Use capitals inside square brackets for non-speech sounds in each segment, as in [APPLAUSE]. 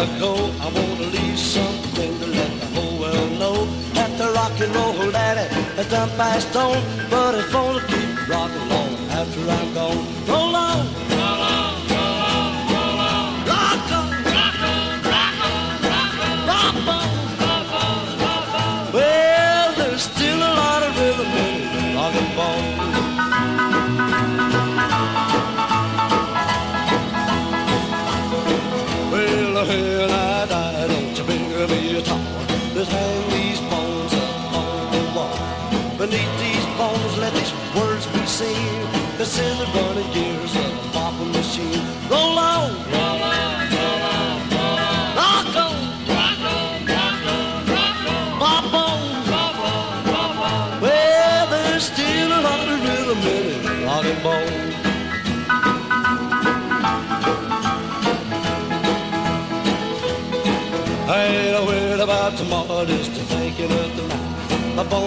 I go, I want to leave something to let the whole world know that the rock and roll daddy has done passed on, but it's gonna keep rocking on after I'm gone. Roll on, Beneath these bones, let these words be seen. The running gears of a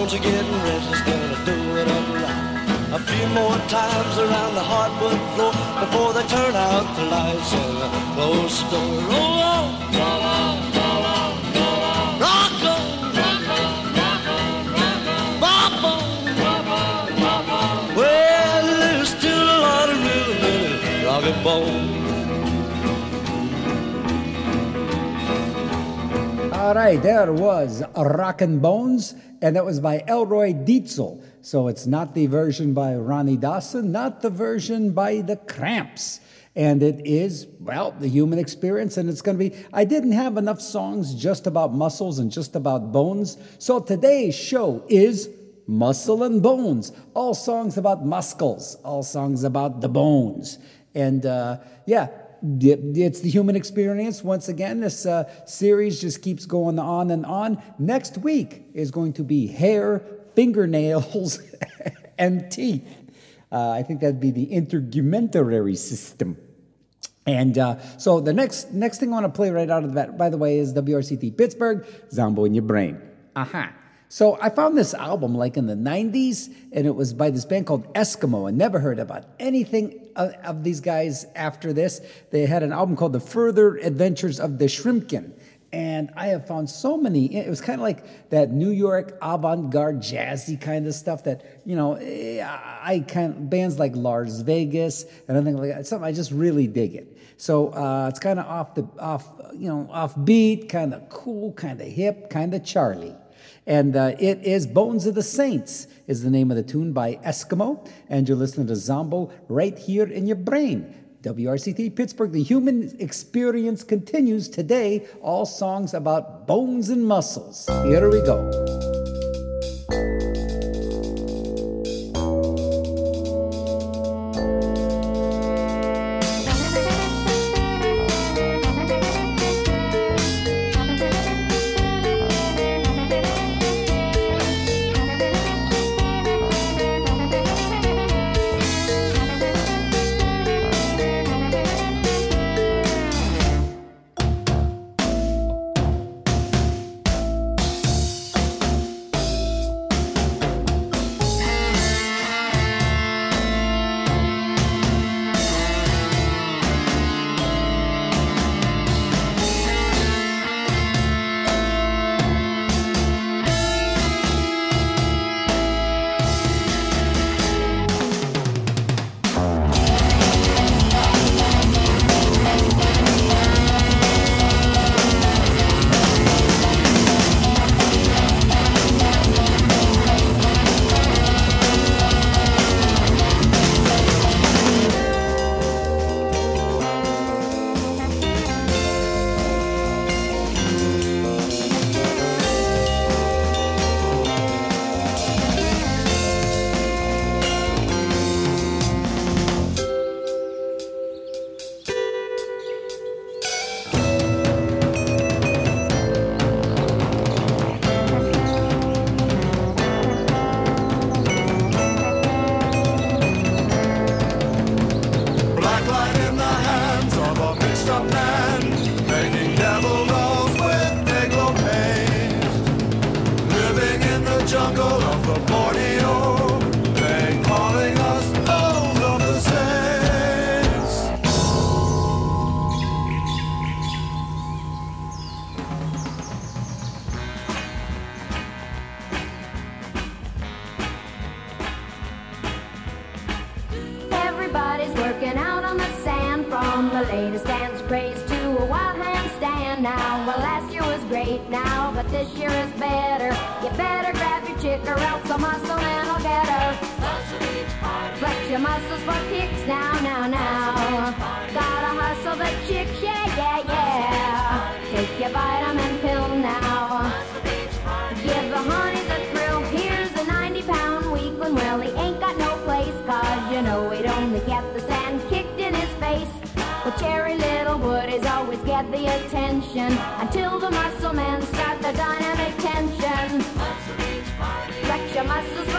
bones are getting restless, gonna do it up. A few more times around the hardwood floor before they turn out the lights and close the door. Roll on, roll on. Rock rock rock rock rock and. All right, there was Rockin' Bones, and that was by Elroy Dietzel. So it's not the version by Ronnie Dawson, not the version by the Cramps. And it is, well, the human experience, and it's going to be. I didn't have enough songs just about muscles and just about bones. So today's show is Muscle and Bones. All songs about muscles, all songs about the bones. And uh, yeah, it's the human experience. Once again, this uh, series just keeps going on and on. Next week is going to be hair, fingernails, [LAUGHS] and teeth. Uh, I think that'd be the integumentary system. And uh, so the next next thing I want to play right out of that, by the way, is WRCT Pittsburgh, Zombo in Your Brain. Aha. So I found this album like in the 90s, and it was by this band called Eskimo. I never heard about anything of, of these guys after this. They had an album called The Further Adventures of the Shrimpkin. And I have found so many. It was kind of like that New York avant-garde jazzy kind of stuff that you know. eh, I kind bands like Lars Vegas and think like that. Something I just really dig it. So uh, it's kind of off the off you know off beat, kind of cool, kind of hip, kind of Charlie. And uh, it is Bones of the Saints is the name of the tune by Eskimo. And you're listening to Zombo right here in your brain. WRCT Pittsburgh, the human experience continues today. All songs about bones and muscles. Here we go. Well, last year was great now, but this year is better. You better grab your chick or else a muscle I'll get her. Flex your muscles for kicks now, now, now. Gotta hustle the chicks, yeah, yeah, yeah. Take your vitamin pill station until the muscle man start the dynamic tension. Flex your muscles.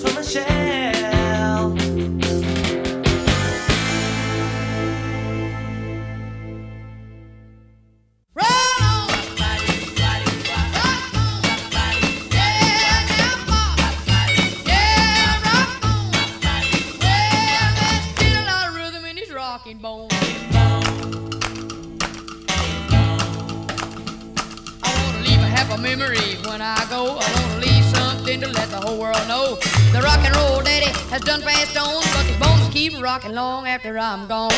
from a shame. After I'm gone.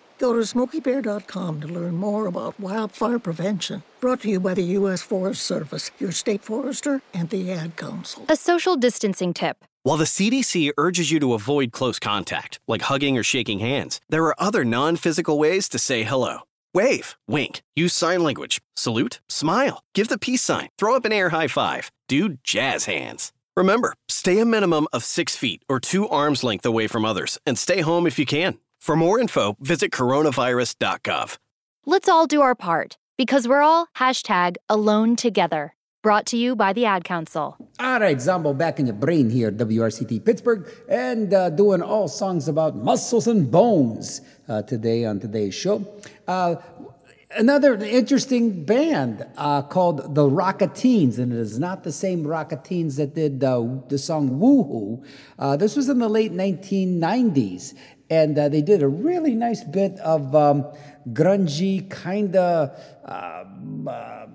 Go to smokeybear.com to learn more about wildfire prevention. Brought to you by the U.S. Forest Service, your state forester, and the Ad Council. A social distancing tip. While the CDC urges you to avoid close contact, like hugging or shaking hands, there are other non physical ways to say hello. Wave, wink, use sign language, salute, smile, give the peace sign, throw up an air high five, do jazz hands. Remember, stay a minimum of six feet or two arms length away from others and stay home if you can. For more info, visit coronavirus.gov. Let's all do our part because we're all hashtag alone together. Brought to you by the Ad Council. All right, Zombo back in your brain here, WRCT Pittsburgh, and uh, doing all songs about muscles and bones uh, today on today's show. Uh, another interesting band uh, called the Rocketeens, and it is not the same Rocketeens that did uh, the song Woohoo. Uh, this was in the late 1990s, and uh, they did a really nice bit of um, grungy, kind of. Uh, uh,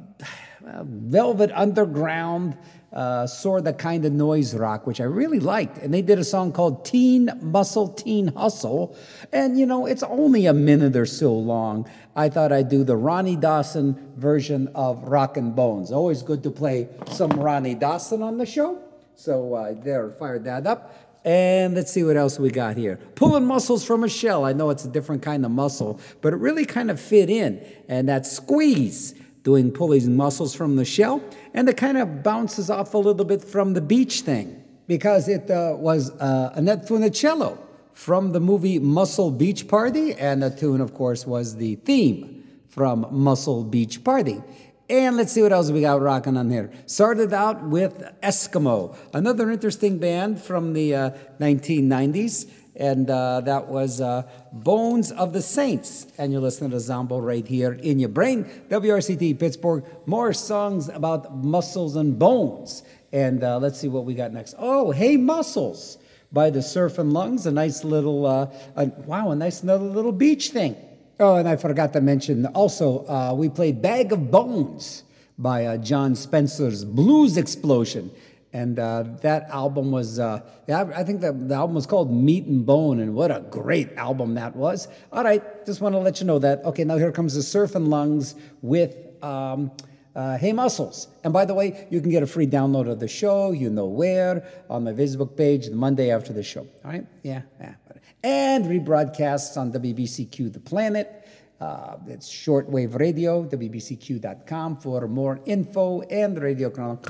Velvet Underground, uh, sort of kind of noise rock, which I really liked. And they did a song called Teen Muscle, Teen Hustle. And, you know, it's only a minute or so long. I thought I'd do the Ronnie Dawson version of Rockin' Bones. Always good to play some Ronnie Dawson on the show. So uh, there, fired that up. And let's see what else we got here. Pulling muscles from a shell. I know it's a different kind of muscle, but it really kind of fit in. And that Squeeze doing pulling muscles from the shell, and it kind of bounces off a little bit from the beach thing because it uh, was uh, Annette Funicello from the movie Muscle Beach Party, and the tune, of course, was the theme from Muscle Beach Party. And let's see what else we got rocking on here. Started out with Eskimo, another interesting band from the uh, 1990s and uh, that was uh, Bones of the Saints. And you're listening to Zombo right here in your brain. WRCT Pittsburgh, more songs about muscles and bones. And uh, let's see what we got next. Oh, Hey Muscles by the Surfin' Lungs, a nice little, uh, a, wow, a nice another little beach thing. Oh, and I forgot to mention also, uh, we played Bag of Bones by uh, Jon Spencer's Blues Explosion. And uh, that album was, uh, yeah, I think the, the album was called Meat and Bone, and what a great album that was. All right, just want to let you know that. Okay, now here comes the Surfin' Lungs with um, uh, Hey Muscles. And by the way, you can get a free download of the show, you know where, on my Facebook page the Monday after the show. All right, yeah, yeah. And rebroadcasts on WBCQ The Planet. Uh, it's shortwave radio, WBCQ.com for more info and radio channel.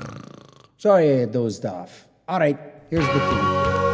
Sorry I dozed off. All right, here's the theme.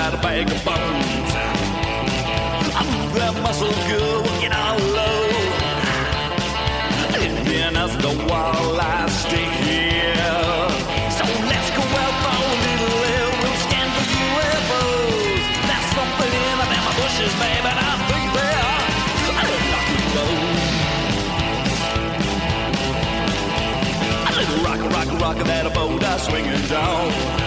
that bag of bones. I move that muscle good, working all alone. And then as the wall I stay here. So let's go out for a little air. We'll scan for UFOs. That's something in the Bama bushes, baby. And I think they are. I don't know. I just rock, rock, rock that boat uh, I swing it down.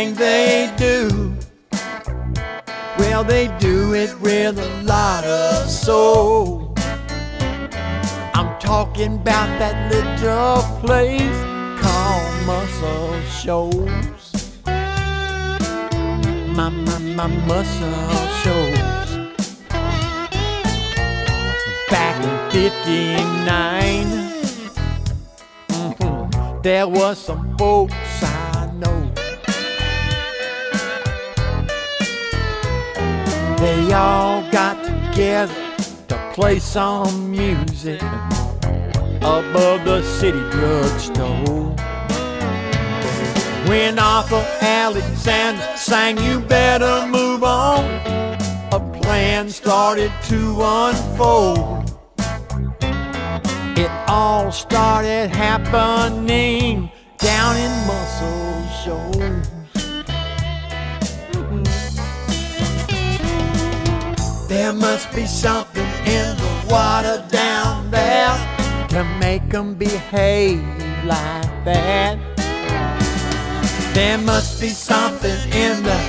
Everything they do. Well, they do it with a lot of soul. I'm talking about that little place called Muscle Shoals. My, my, my Muscle Shoals. Back in 59, mhm, there was some folks play some music above the city drugstore. When Arthur Alexander sang, You Better Move On, a plan started to unfold. It all started happening behave like that. There must be something in the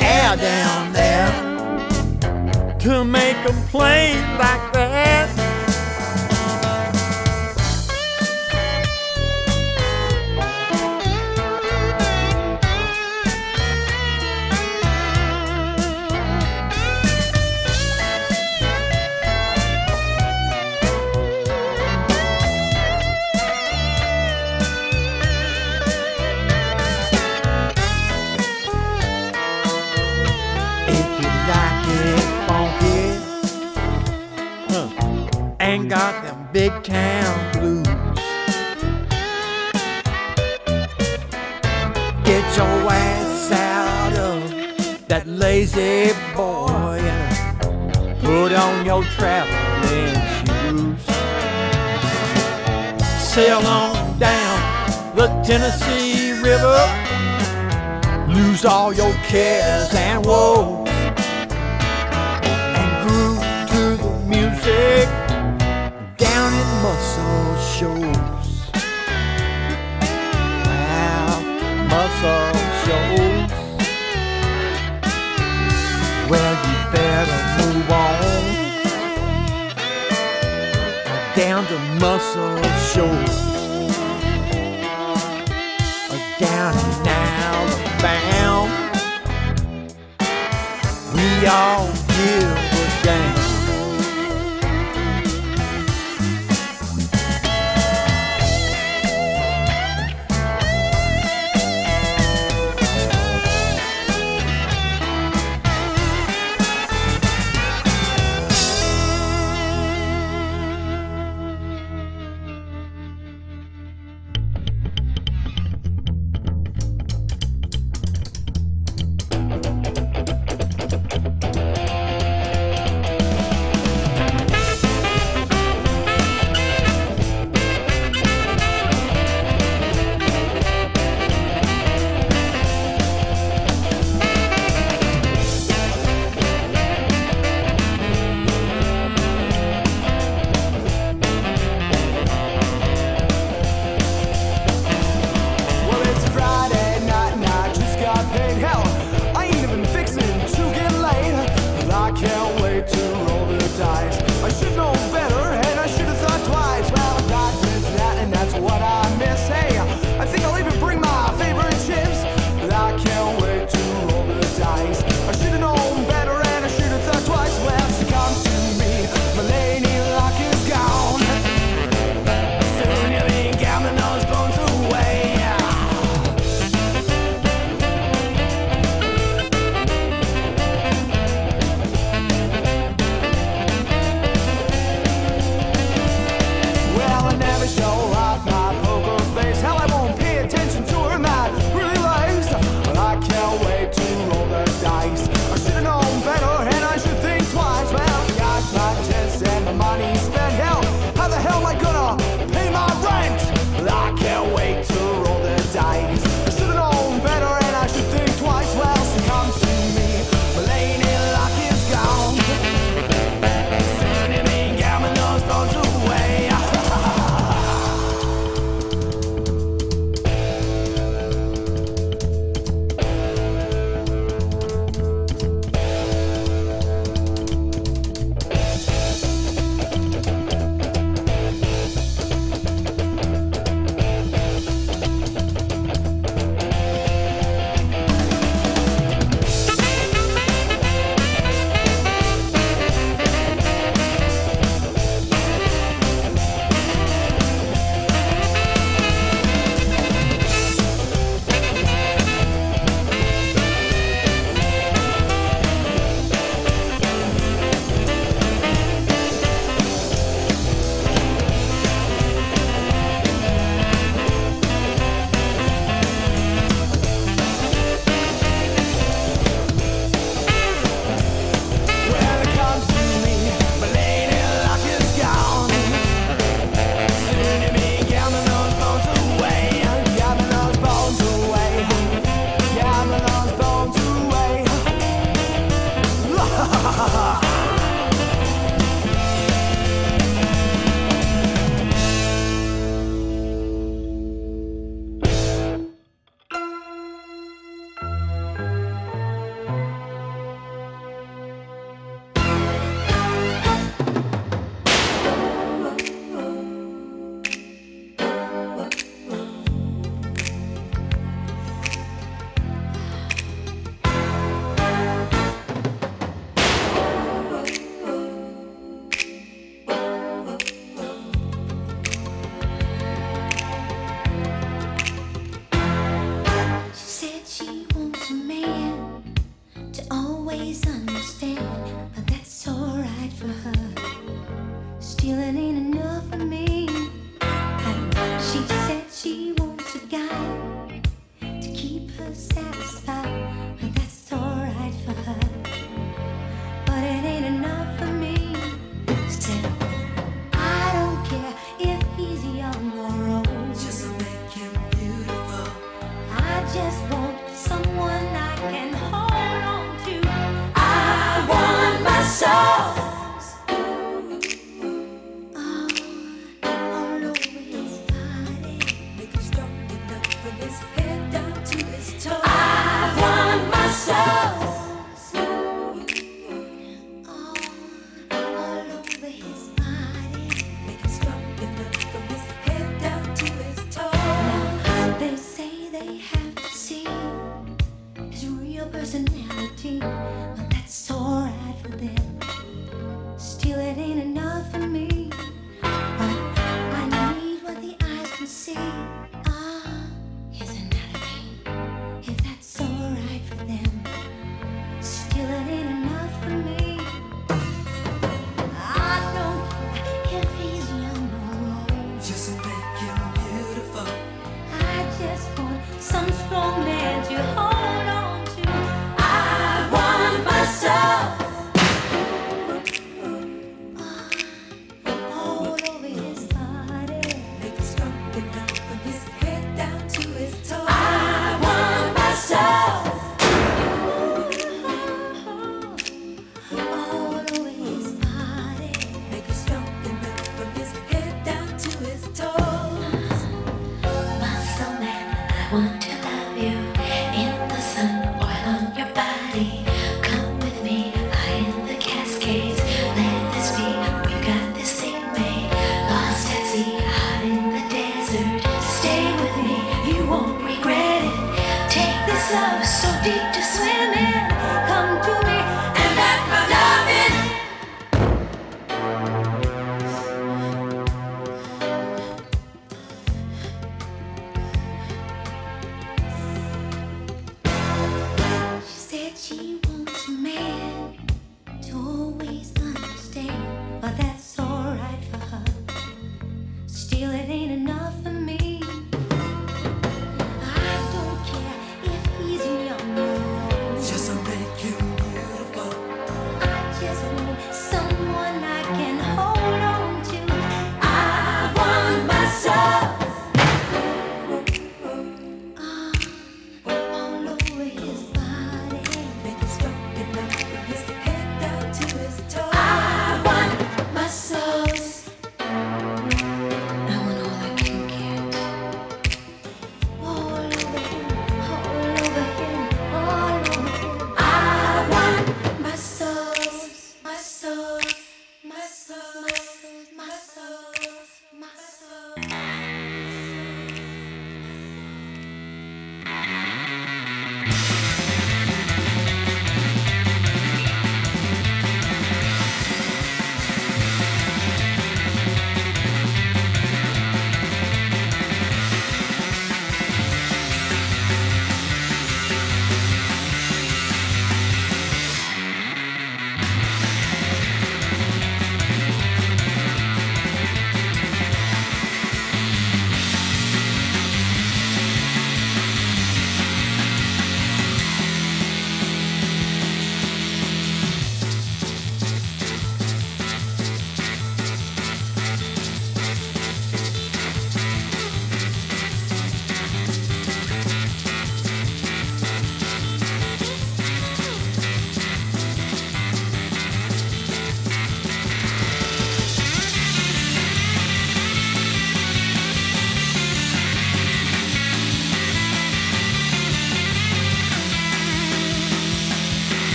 air down there to make them play like that. Tennessee River lose all your cares and woes and groove to the music down in Muscle Shoals. Wow, Muscle Shoals. Well, you better move on down to Muscle Shoals We all give a damn.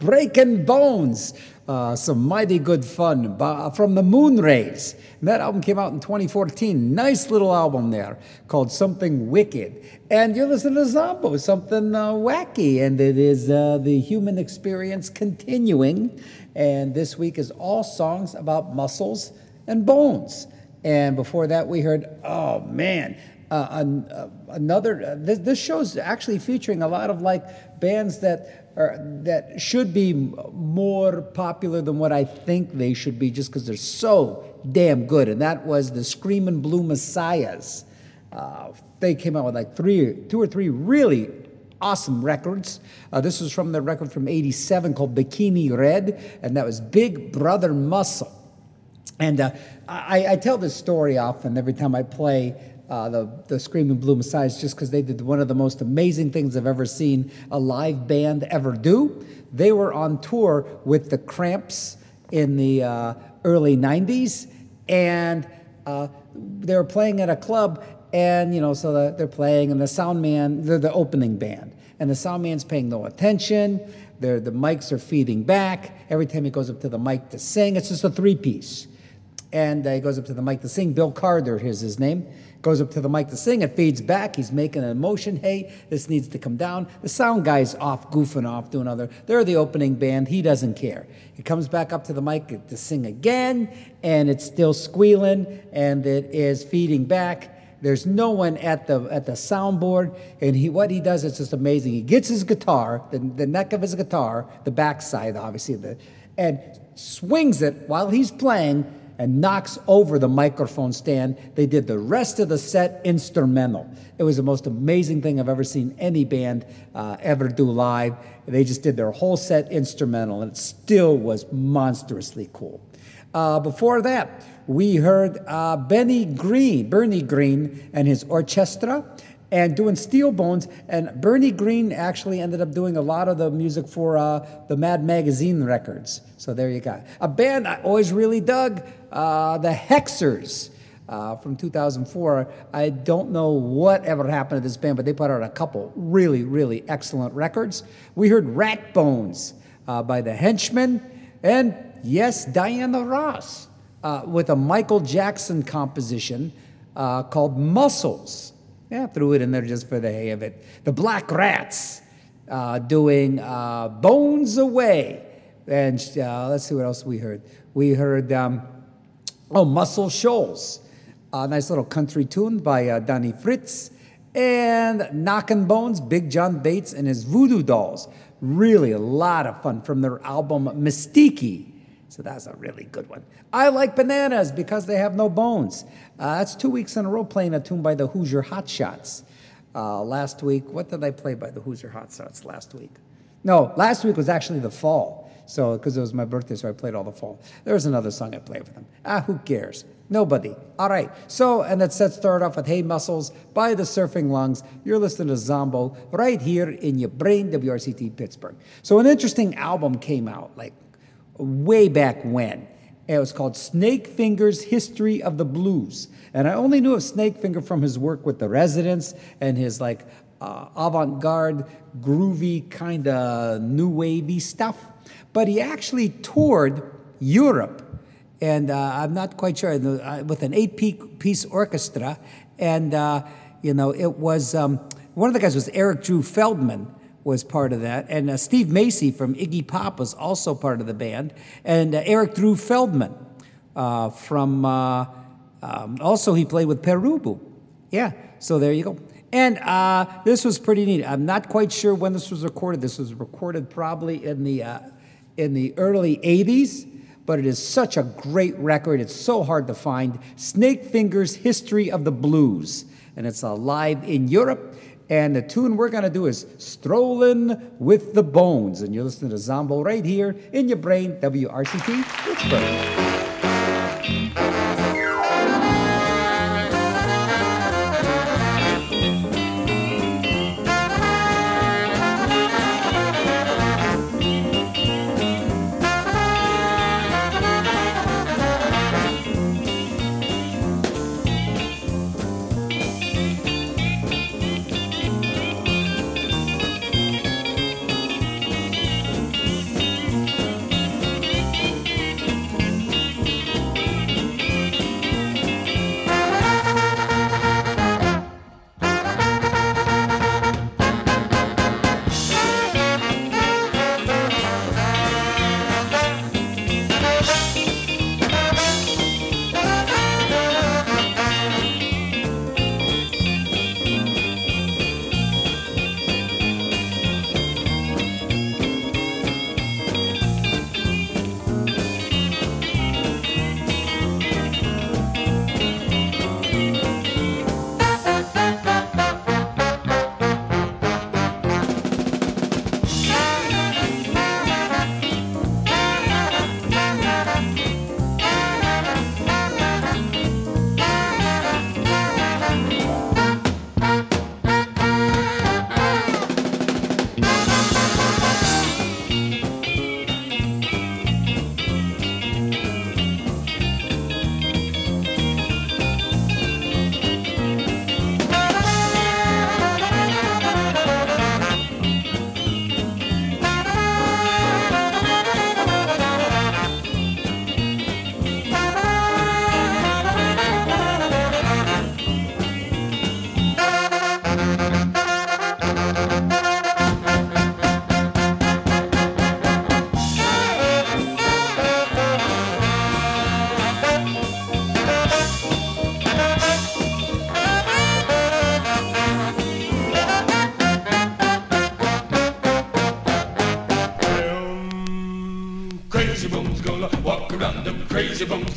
Breaking Bones. Uh, some mighty good fun by, from the Moonrays. And that album came out in 2014. Nice little album there called Something Wicked. And you're listening to Zombo, something uh, wacky. And it is uh, the human experience continuing. And this week is all songs about muscles and bones. And before that, we heard, oh man, uh, an, uh, another. Uh, this, this show's actually featuring a lot of like bands that are that should be more popular than what I think they should be, just because they're so damn good. And that was the Screaming Blue Messiahs. Uh, they came out with like three, two or three really awesome records. Uh, this was from the record from '87 called Bikini Red, and that was Big Brother Muscle. And uh, I, I tell this story often every time I play uh, the, the Screaming Blue Messiahs, just because they did one of the most amazing things I've ever seen a live band ever do. They were on tour with the Cramps in the uh, early 90s, and uh, they were playing at a club, and you know, so the, they're playing, and the sound man, they're the opening band, and the sound man's paying no attention. They're, the mics are feeding back. Every time he goes up to the mic to sing, it's just a three piece. And uh, he goes up to the mic to sing. Bill Carter is his name. Goes up to the mic to sing. It feeds back. He's making an motion. Hey, this needs to come down. The sound guy's off, goofing off, doing other. They're the opening band. He doesn't care. He comes back up to the mic to sing again, and it's still squealing, and it is feeding back. There's no one at the at the soundboard, and he what he does is just amazing. He gets his guitar, the, the neck of his guitar, the backside, obviously, the, and swings it while he's playing and knocks over the microphone stand. They did the rest of the set instrumental. It was the most amazing thing I've ever seen any band uh, ever do live. They just did their whole set instrumental, and it still was monstrously cool. Uh, before that, we heard uh, Benny Green, Bernie Green, and his orchestra, and doing Steel Bones. And Bernie Green actually ended up doing a lot of the music for uh, the Mad Magazine records. So there you go. A band I always really dug, uh, the Hexers. Uh, from 2004. I don't know what ever happened to this band, but they put out a couple really, really excellent records. We heard Rat Bones uh, by the Henchmen, and yes, Diana Ross uh, with a Michael Jackson composition uh, called Muscles. Yeah, threw it in there just for the hay of it. The Black Rats uh, doing Bones Away. And let's see what else we heard. We heard, um, oh, Muscle Shoals. A nice little country tune by uh, Donnie Fritts. And Knockin' Bones, Big John Bates and his Voodoo Dolls. Really a lot of fun from their album Mystique. So that's a really good one. I like bananas because they have no bones. Uh, that's two weeks in a row playing a tune by the Hoosier Hot Shots. Uh, last week, what did I play by the Hoosier Hot Shots last week? No, last week was actually the fall. So, because it was my birthday, so I played all the fall. There was another song I played for them. Ah, who cares? Nobody. All right. So, and that set started off with Hey Muscles by the Surfin' Lungs. You're listening to Zombo right here in your brain, WRCT Pittsburgh. So, an interesting album came out like way back when. It was called Snakefinger's History of the Blues. And I only knew of Snakefinger from his work with the Residents and his like uh, avant garde, groovy, kind of new wavy stuff. But he actually toured Europe. And uh, I'm not quite sure, uh, with an eight piece orchestra. And, uh, you know, it was um, one of the guys was Eric Drew Feldman was part of that. And uh, Steve Mackay from Iggy Pop was also part of the band. And uh, Eric Drew Feldman uh, from, um, also he played with Pere Ubu. Yeah, so there you go. And uh, this was pretty neat. I'm not quite sure when this was recorded. This was recorded probably in the, uh, in the early 80s. But it is such a great record. It's so hard to find. Snakefinger's History of the Blues. And it's alive in Europe. And the tune we're going to do is Strolling with the Bones. And you're listening to Zombo right here in your brain, WRCT Pittsburgh.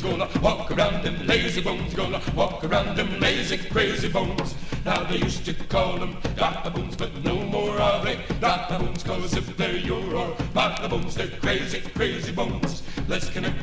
gonna walk around them lazy bones, gonna walk around them lazy crazy bones. Now they used to call them data bones, but no more are they data bones, cause if they're your or data bones, they're crazy, crazy bones. Let's connect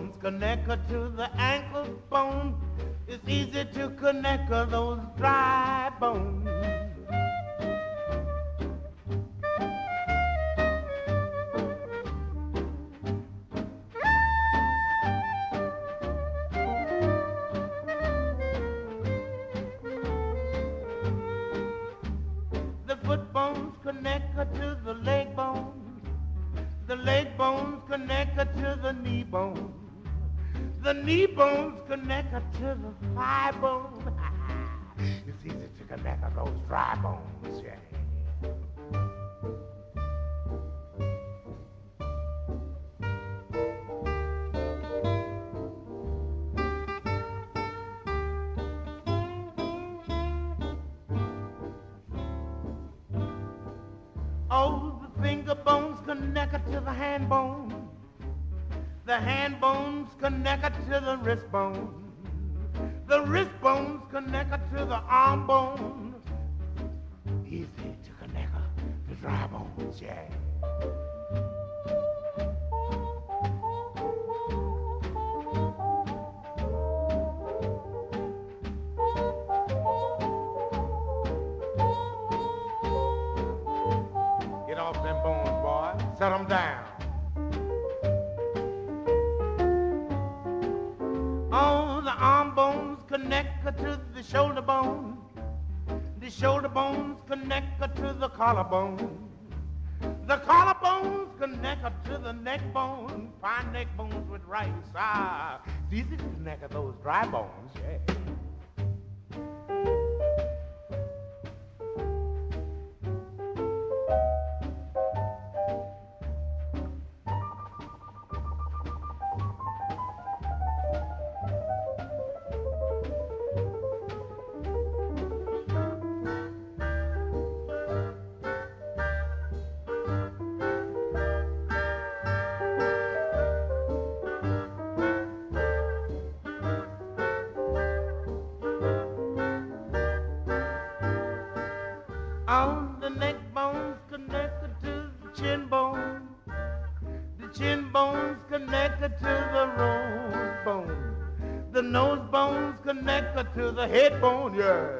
bones connected to the ankle bone. It's easy to connect those dry bones. Bones connected to the thigh bone. [LAUGHS] it's easy to connect those dry bones, yeah. To the wrist bone. The wrist bones connected to the arm bone. Easy to connect the dry bones, yeah. Collarbone. The collarbones connected to the neck bone. Fine neck bones with rice. Ah, it's the neck of those dry bones, yeah. Connected to the head yeah.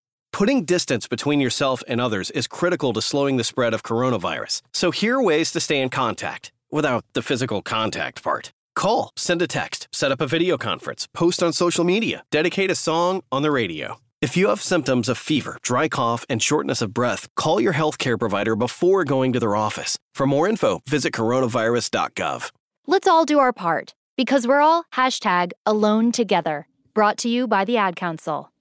Putting distance between yourself and others is critical to slowing the spread of coronavirus. So here are ways to stay in contact without the physical contact part. Call, send a text, set up a video conference, post on social media, dedicate a song on the radio. If you have symptoms of fever, dry cough, and shortness of breath, call your healthcare provider before going to their office. For more info, visit coronavirus.gov. Let's all do our part because we're all hashtag alone together. Brought to you by the Ad Council.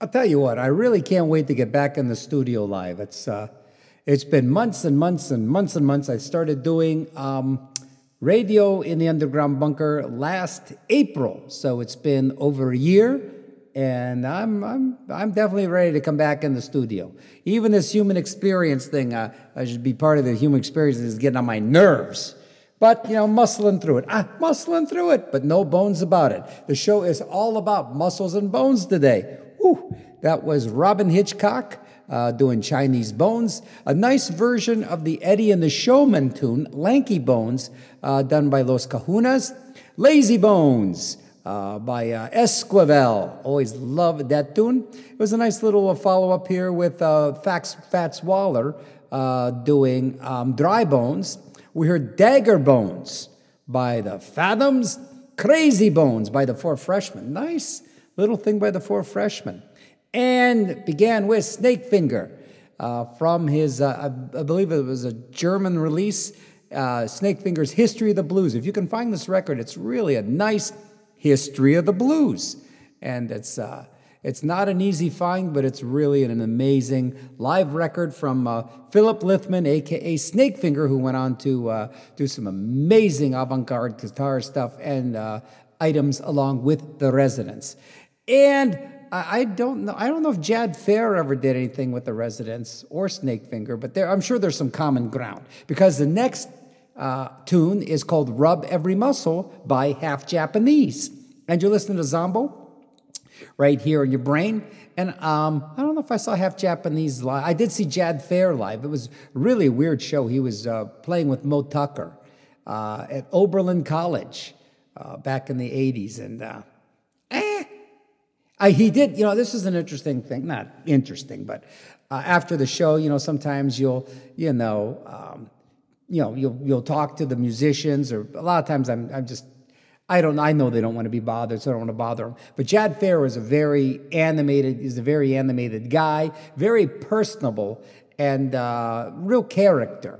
I'll tell you what, I really can't wait to get back in the studio live. It's uh, it's been months and months and months and months. I started doing um, radio in the underground bunker last April, so it's been over a year, and I'm I'm I'm definitely ready to come back in the studio. Even this human experience thing, uh, I should be part of the human experience is getting on my nerves. But, you know, muscling through it. Ah, muscling through it, but no bones about it. The show is all about muscles and bones today. Whew, that was Robyn Hitchcock uh, doing Chinese Bones, a nice version of the Eddie and the Showmen tune, Lanky Bones, uh, done by Los Cajunas. Lazy Bones uh, by uh, Esquivel. Always loved that tune. It was a nice little follow up here with uh, Fax, Fats Waller uh, doing um, Dry Bones. We heard Dagger Bones by the Fathoms, Crazy Bones by the Four Freshmen. Nice little thing by the Four Freshmen. And began with Snakefinger uh, from his, uh, I, believe it was a German release, uh, Snakefinger's History of the Blues. If you can find this record, it's really a nice history of the blues. And it's, uh, it's not an easy find, but it's really an amazing live record from uh, Philip Lithman, aka Snakefinger, who went on to uh, do some amazing avant garde guitar stuff and uh, items along with the Residents. And I don't know. I don't know if Jad Fair ever did anything with the Residents or Snakefinger, but there, I'm sure there's some common ground because the next uh, tune is called "Rub Every Muscle" by Half Japanese, and you're listening to Zombo right here in your brain. And um, I don't know if I saw Half Japanese live. I did see Jad Fair live. It was really a weird show. He was uh, playing with Moe Tucker uh, at Oberlin College uh, back in the 80s. And uh, I, he did, you know, this is an interesting thing. Not interesting, but uh, after the show, you know, sometimes you'll, you know, um, you know, you'll, you'll talk to the musicians, or a lot of times I'm, I'm just I don't. I know they don't want to be bothered, so I don't want to bother them. But Jad Fair is a very animated. Is a very animated guy, very personable, and uh, real character.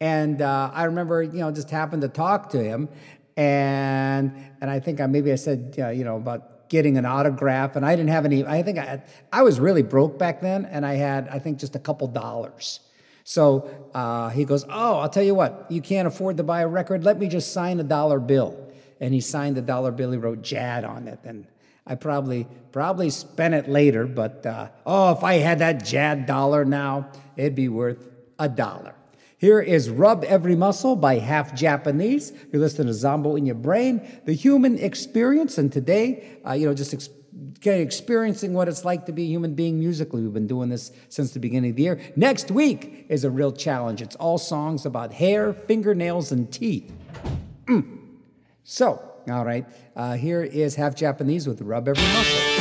And uh, I remember, you know, just happened to talk to him, and and I think I maybe I said, uh, you know, about getting an autograph, and I didn't have any. I think I I was really broke back then, and I had I think just a couple dollars. So uh, he goes, oh, I'll tell you what, you can't afford to buy a record. Let me just sign a dollar bill, and he signed the dollar bill. He wrote Jad on it, and I probably probably spent it later, but uh, oh, if I had that Jad dollar now, it'd be worth a dollar. Here is Rub Every Muscle by Half Japanese. You're listening to Zombo in Your Brain, the human experience. And today, uh, you know, just ex- experiencing what it's like to be a human being musically. We've been doing this since the beginning of the year. Next week is a real challenge. It's all songs about hair, fingernails, and teeth. Mm. So, all right, uh, here is Half Japanese with Rub Every Muscle.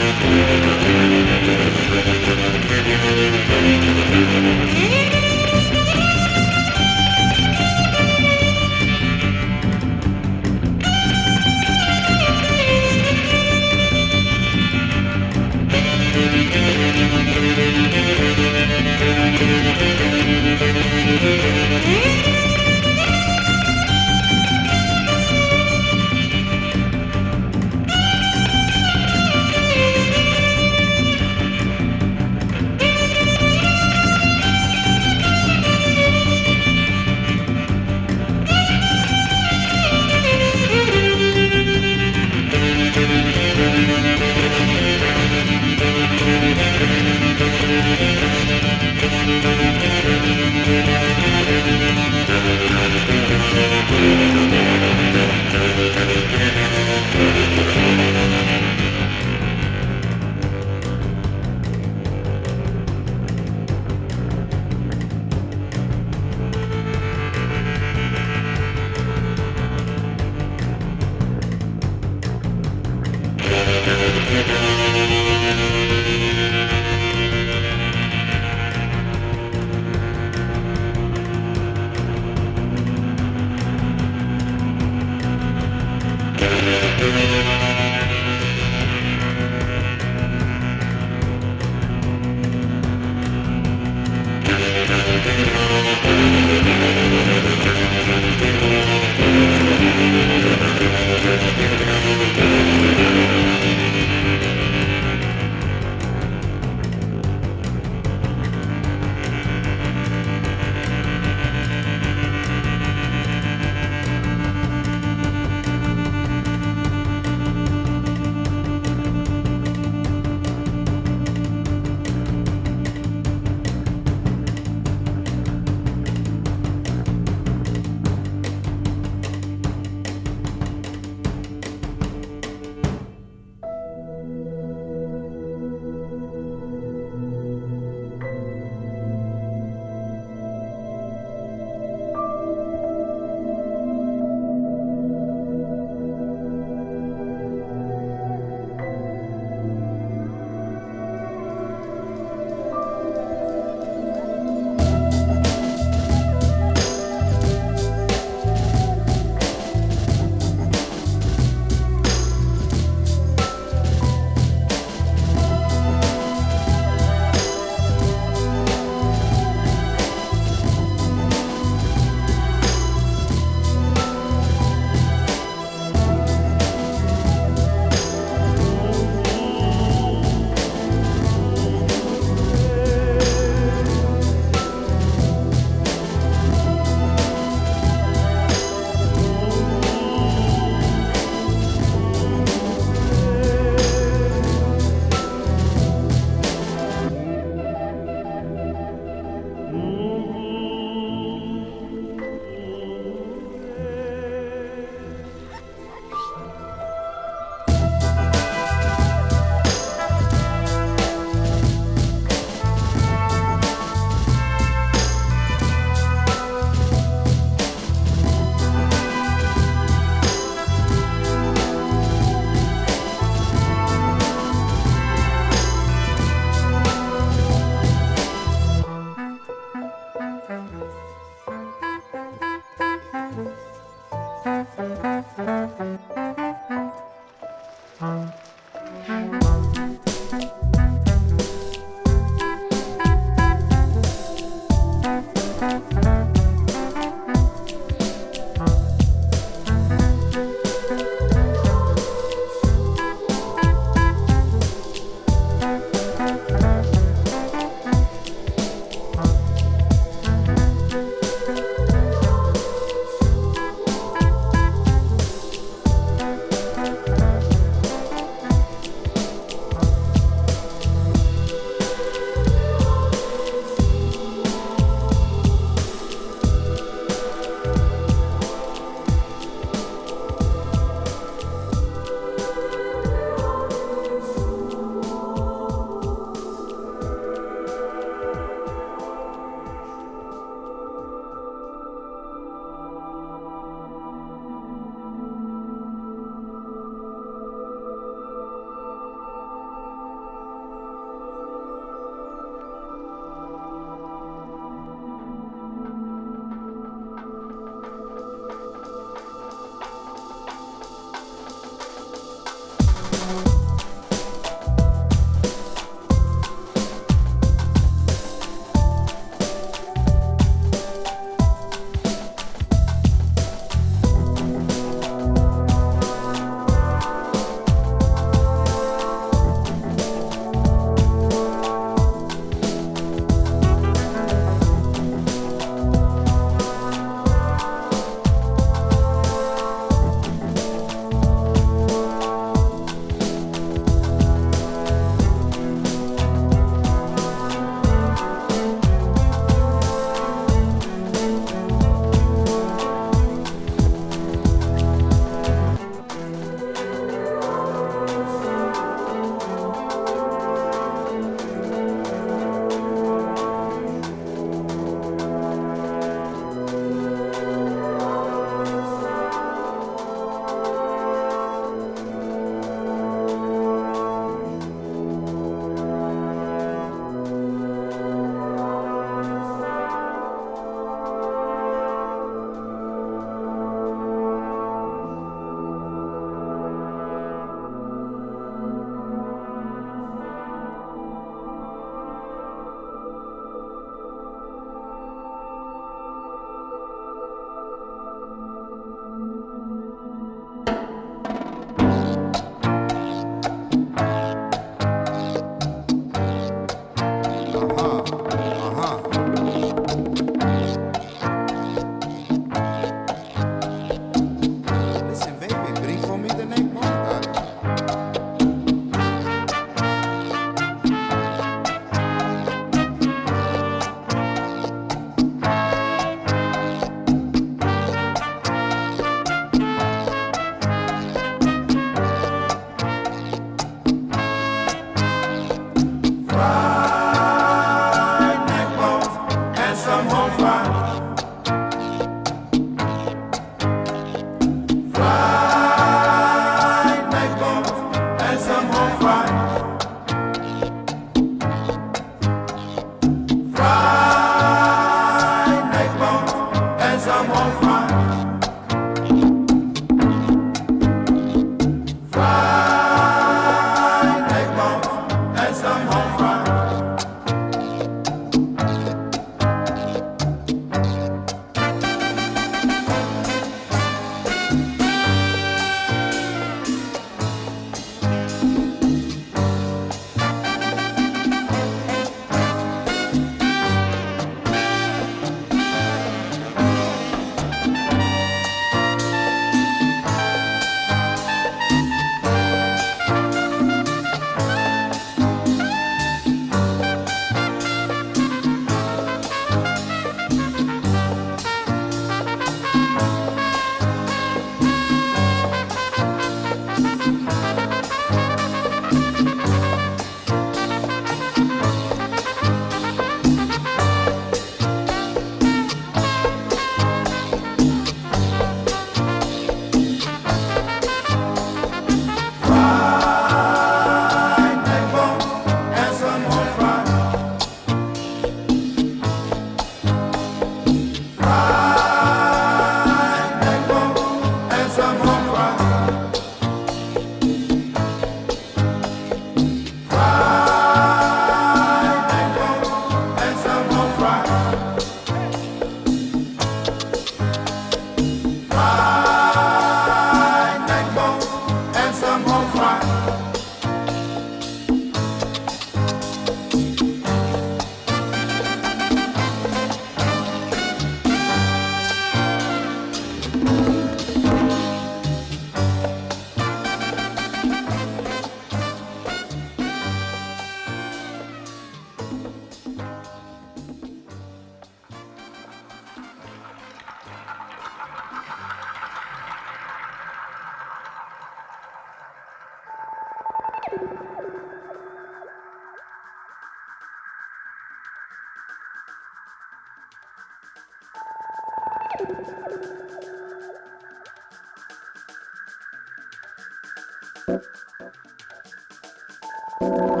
Thank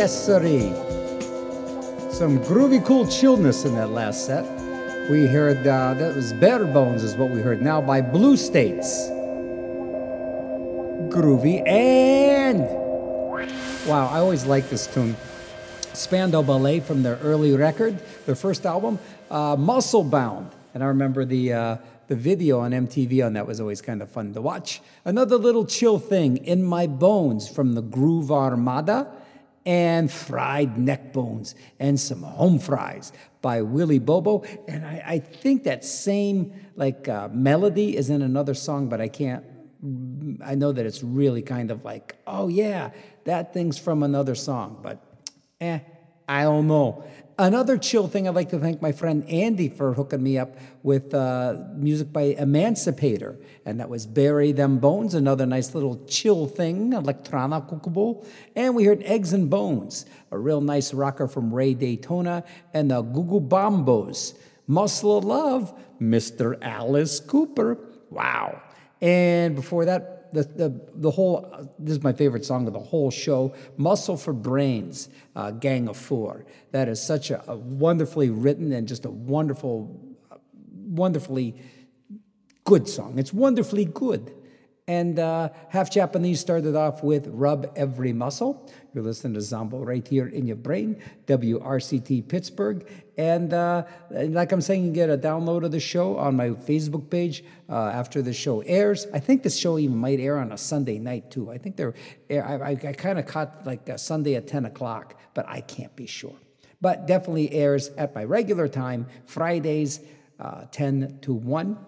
Yes. Some groovy, cool chillness in that last set. We heard uh, that was Bare Bones, is what we heard now by Blue States. Groovy and wow, I always like this tune. Spandau Ballet from their early record, their first album, uh, Muscle Bound. And I remember the uh, the video on MTV on that was always kind of fun to watch. Another little chill thing, In My Bones from the Groove Armada and fried neck bones and some home fries by Willie Bobo. And I, I think that same like uh, melody is in another song, but I can't. I know that it's really kind of like, oh yeah, that thing's from another song, but eh, I don't know. Another chill thing, I'd like to thank my friend Andy for hooking me up with uh, music by Emancipator, and that was Bury Them Bones, another nice little chill thing, electronic cookable. And we heard Eggs and Bones, a real nice rocker from Ray Daytona, and the Googoobombos, Muscle of Love, Mr. Alice Cooper. Wow. And before that, the, the, the whole, this is my favorite song of the whole show, Muscle for Brains, uh, Gang of Four. That is such a, a wonderfully written and just a wonderful, wonderfully good song. It's wonderfully good. And uh, Half Japanese started off with Rub Every Muscle. You're listening to Zombo right here in your brain, WRCT Pittsburgh. And uh, like I'm saying, you get a download of the show on my Facebook page uh, after the show airs. I think the show even might air on a Sunday night too. I think they're, I, I, I kind of caught like a Sunday at 10 o'clock, but I can't be sure. But definitely airs at my regular time, Fridays, uh, 10 to 1.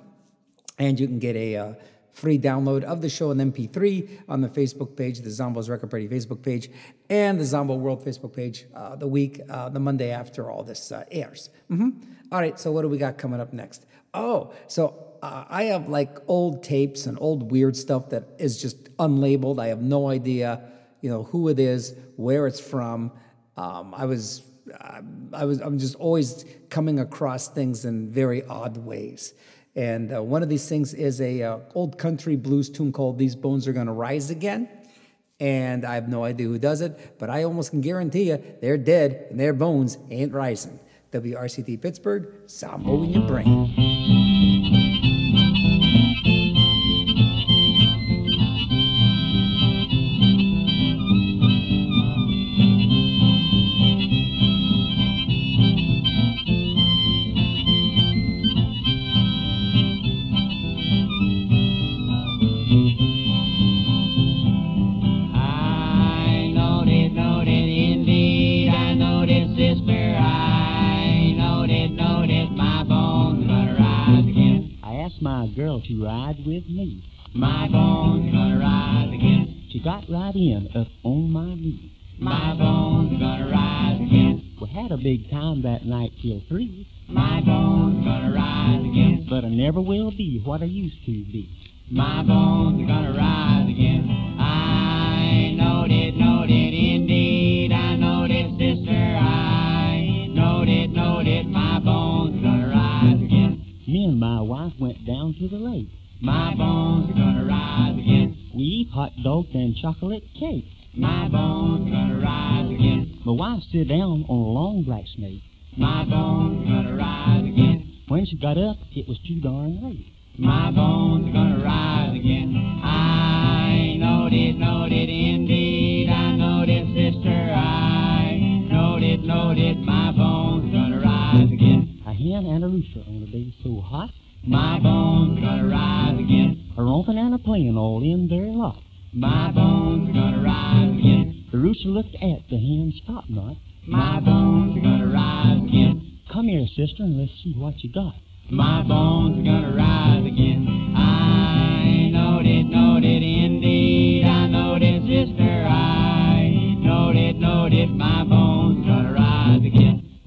And you can get a uh, free download of the show in MP3 on the Facebook page, the Zombo's Record Party Facebook page, and the Zombo World Facebook page uh, the week, uh, the Monday after all this uh, airs. hmm All right, so what do we got coming up next? Oh, so uh, I have like old tapes and old weird stuff that is just unlabeled. I have no idea, you know, who it is, where it's from. Um, I was, uh, I was, I'm just always coming across things in very odd ways. And uh, one of these things is a uh, old country blues tune called "These Bones Are Gonna Rise Again." And I have no idea who does it, but I almost can guarantee you they're dead and their bones ain't rising. WRCT Pittsburgh, Zombo in your brain. My girl to ride with me. My bones gonna rise again. She got right in up on my knee. My bones gonna rise again. We had a big time that night till three. My bones gonna rise again. But I never will be what I used to be. My bones are gonna rise again. I know it, know it, indeed. I know it, sister. I Me and my wife went down to the lake. My bones are gonna rise again. We eat hot dogs and chocolate cake. My bones are gonna rise again. My wife sit down on a long black snake. My bones are gonna rise again. When she got up, it was too darn late. My bones are gonna rise again. I know it, know it, indeed. I know it, sister. I know it, know it. My bones are gonna rise again. Hen and a rooster on a day so hot. My bones are gonna rise again. A romping and a playing all in their lot. My bones are gonna rise again. The rooster looked at the hen's top knot. My bones are gonna rise again. Come here, sister, and let's see what you got. My bones are gonna rise again. I know it, know it, indeed. I know it, sister. I know it, know it. My bones.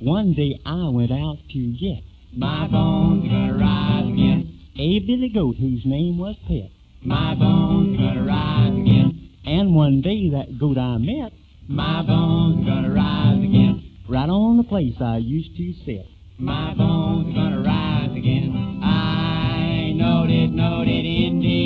One day I went out to get My bones gonna rise again. a billy goat whose name was Pet. My bones gonna rise again. And one day that goat I met My bones gonna rise again. right on the place I used to sit. My bones gonna rise again. I know it, know it, indeed.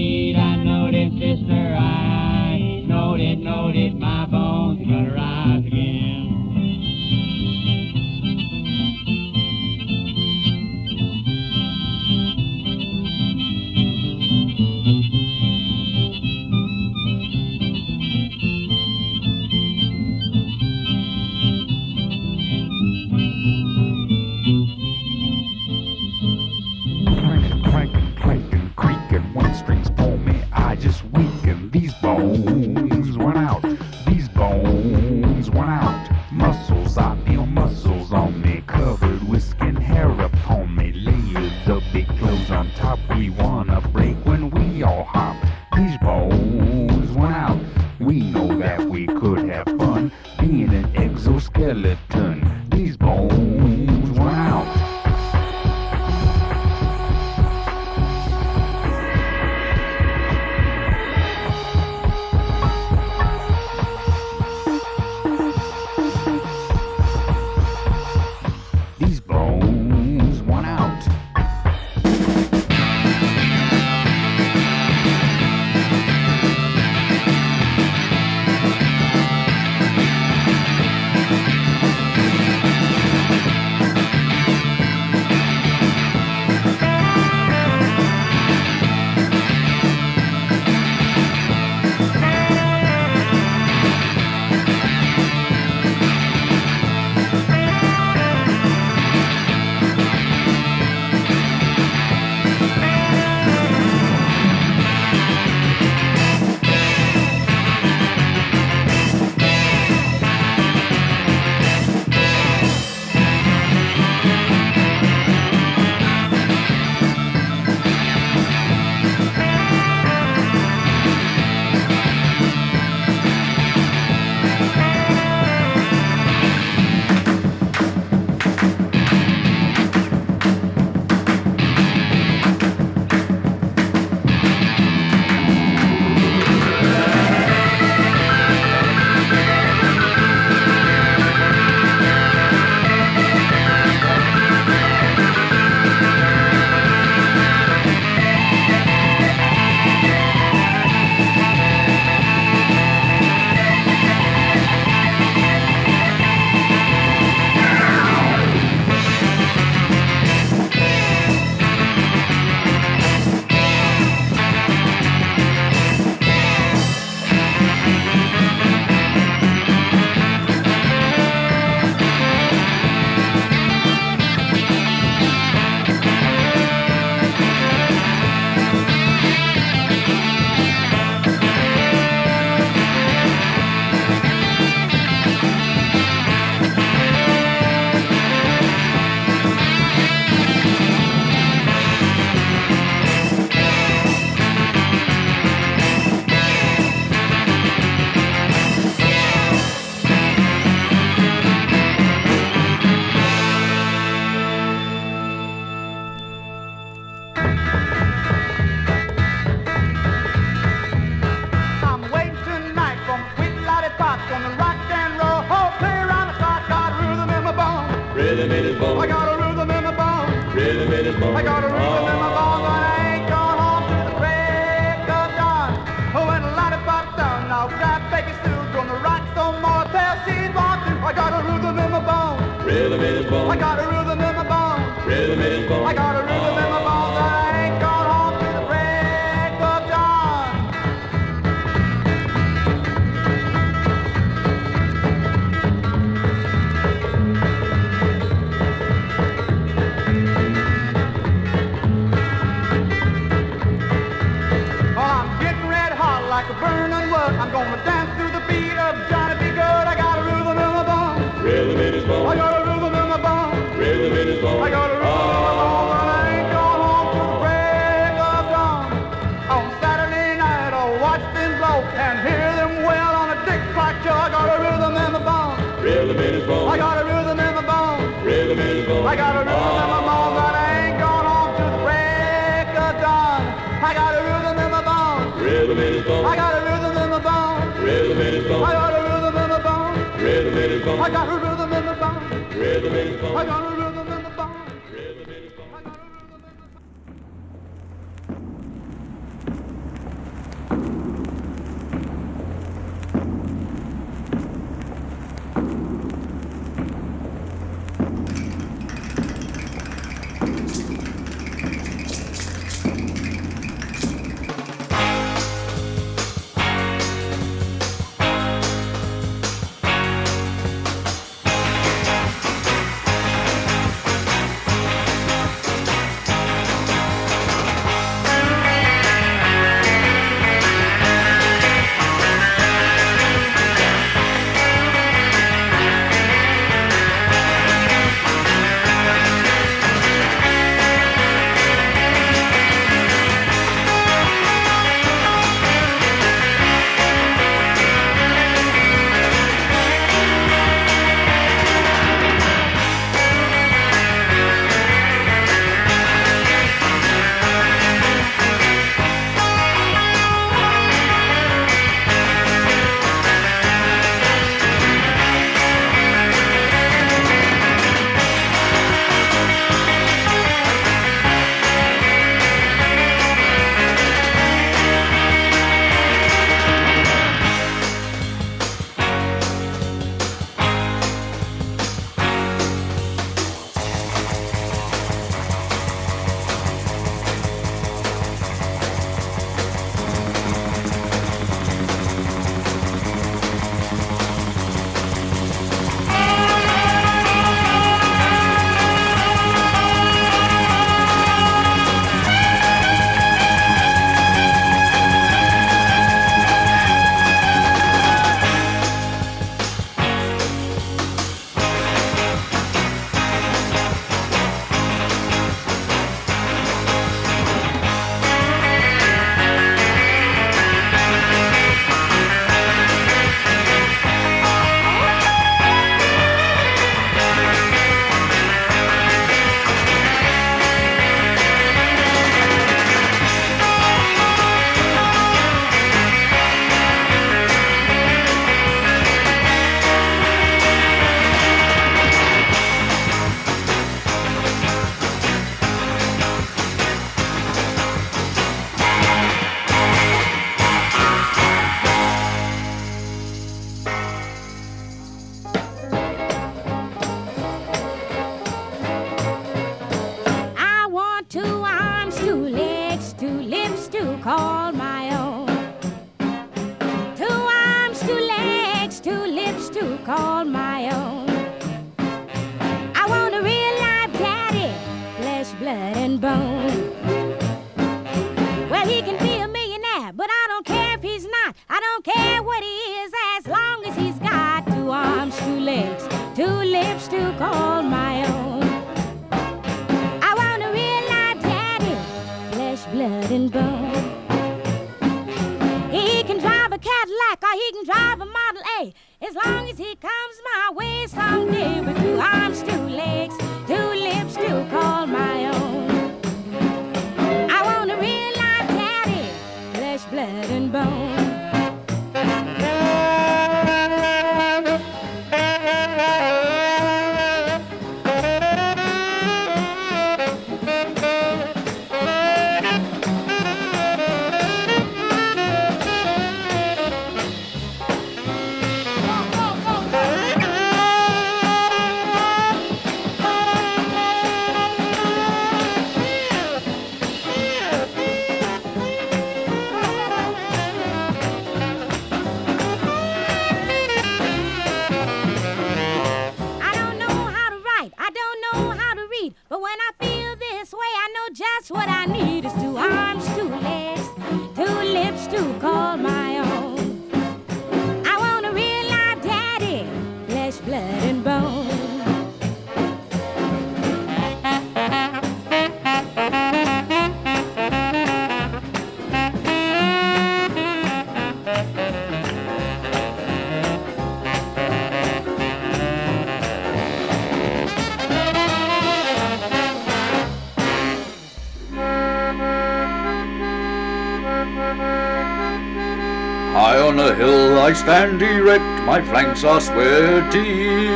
I stand erect, my flanks are sweaty.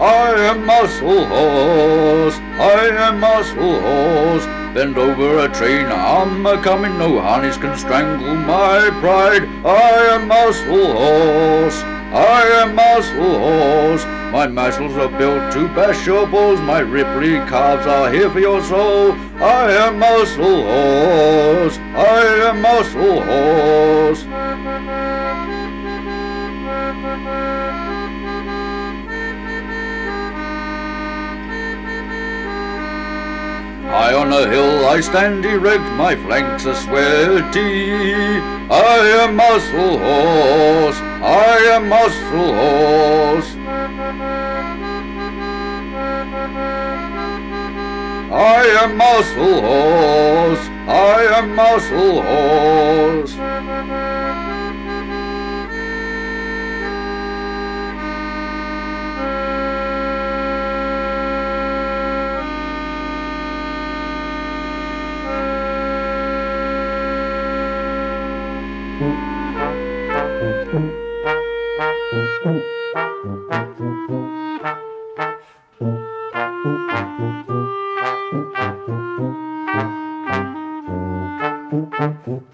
I am muscle horse, I am muscle horse. Bend over a train, I'm a coming, no harness can strangle my pride. I am muscle horse, I am muscle horse. My muscles are built to bash your balls, my ripply calves are here for your soul. I am muscle horse, I am muscle horse. I stand erect, my flanks are sweaty. I am muscle horse, I am muscle horse. I am muscle horse, I am muscle horse.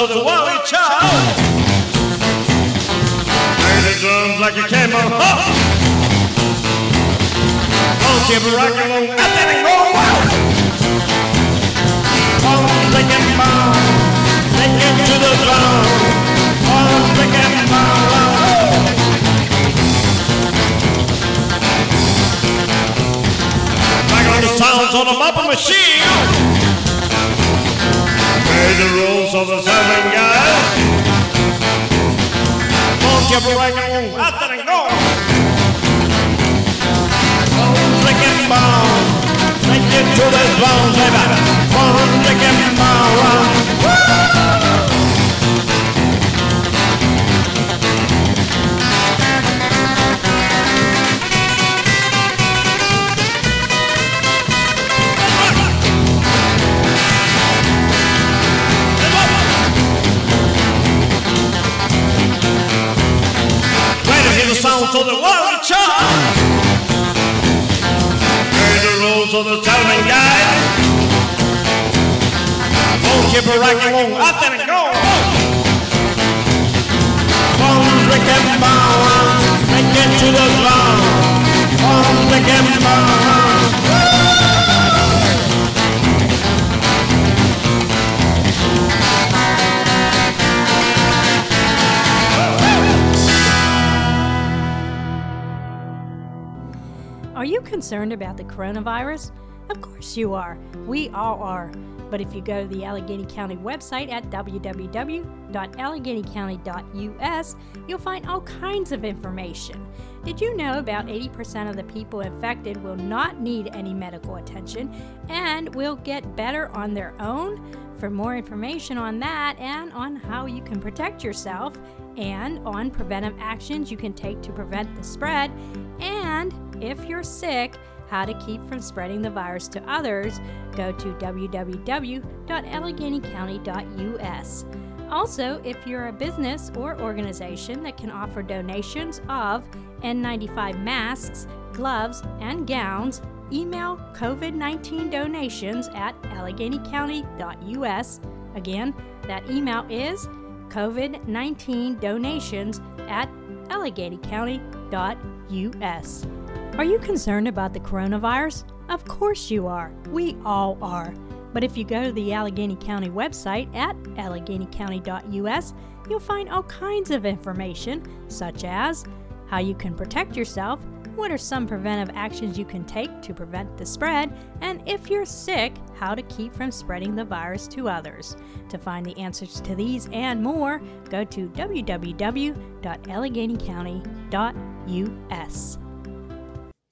of the Wally Child. Bang the drums like a camel. Huh. Don't you rock and roll, I think it go wild. Take it down, take it to the ground. Oh, take it down. Back on the sounds of the mopping machine. The rules of the seven guys. Don't you roll, I think it go. It down, take to the ground, baby. Oh, take it to of the Wally Child. Hear the rolls of the Salmon guy. Won't keep a rocking on, I think it go. Come break and bound, take it to the ground. Come break and bound. Are you concerned about the coronavirus? Of course you are. We all are. But if you go to the Allegheny County website at www.alleghenycounty.us, you'll find all kinds of information. Did you know about 80% of the people infected will not need any medical attention and will get better on their own? For more information on that and on how you can protect yourself and on preventive actions you can take to prevent the spread, and if you're sick, how to keep from spreading the virus to others, go to www.alleghenycounty.us. Also, if you're a business or organization that can offer donations of N95 masks, gloves, and gowns, email COVID 19 donations at alleghenycounty.us. Again, that email is COVID 19 donations at alleghenycounty.us. Are you concerned about the coronavirus? Of course you are. We all are. But if you go to the Allegheny County website at alleghenycounty.us, you'll find all kinds of information, such as how you can protect yourself, what are some preventive actions you can take to prevent the spread, and if you're sick, how to keep from spreading the virus to others. To find the answers to these and more, go to www.alleghenycounty.us.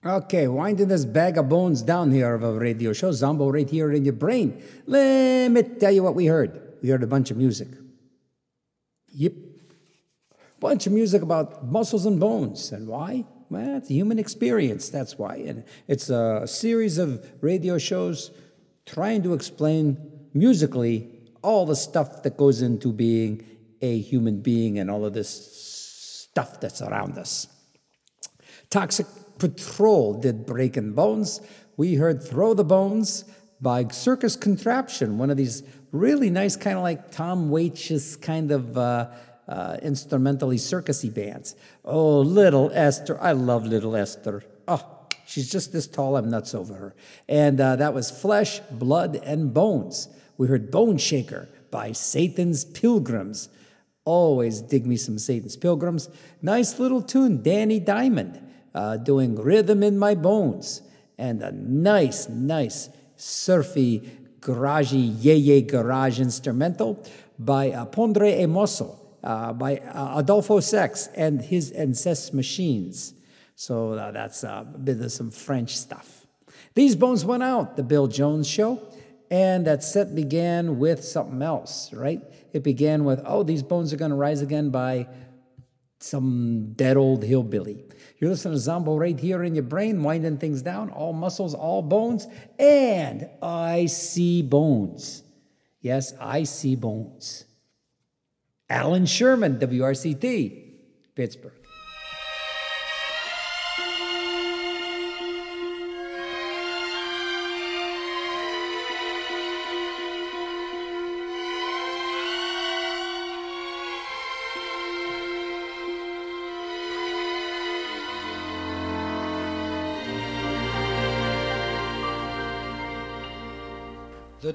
Okay, winding this bag of bones down here of a radio show, Zombo right here in your brain. Let me tell you what we heard. We heard a bunch of music. Yep. Bunch of music about muscles and bones. And why? Well, it's a human experience. That's why. And it's a series of radio shows trying to explain musically all the stuff that goes into being a human being and all of this stuff that's around us. Toxic Patrol did Breaking Bones. We heard Throw the Bones by Circus Contraption, one of these really nice, kind of like Tom Waits kind of uh, uh, instrumentally circusy bands. Oh, Little Esther. I love Little Esther. Oh, she's just this tall. I'm nuts over her. And uh, that was Flesh, Blood, and Bones. We heard Bone Shaker by Satan's Pilgrims. Always dig me some Satan's Pilgrims. Nice little tune, Danny Diamond uh, doing Rhythm in My Bones. And a nice, nice surfy, garagey, yay yay garage instrumental by uh, Pondre Emoso, uh, by uh, Adolfo Sex and his Incest Machines. So uh, that's a bit of some French stuff. These Bones went out, the Bill Jones show. And that set began with something else, right? It began with, oh, these bones are going to rise again by some dead old hillbilly. You're listening to Zombo right here in your brain, winding things down, all muscles, all bones, and I see bones. Yes, I see bones. Allan Sherman, WRCT, Pittsburgh.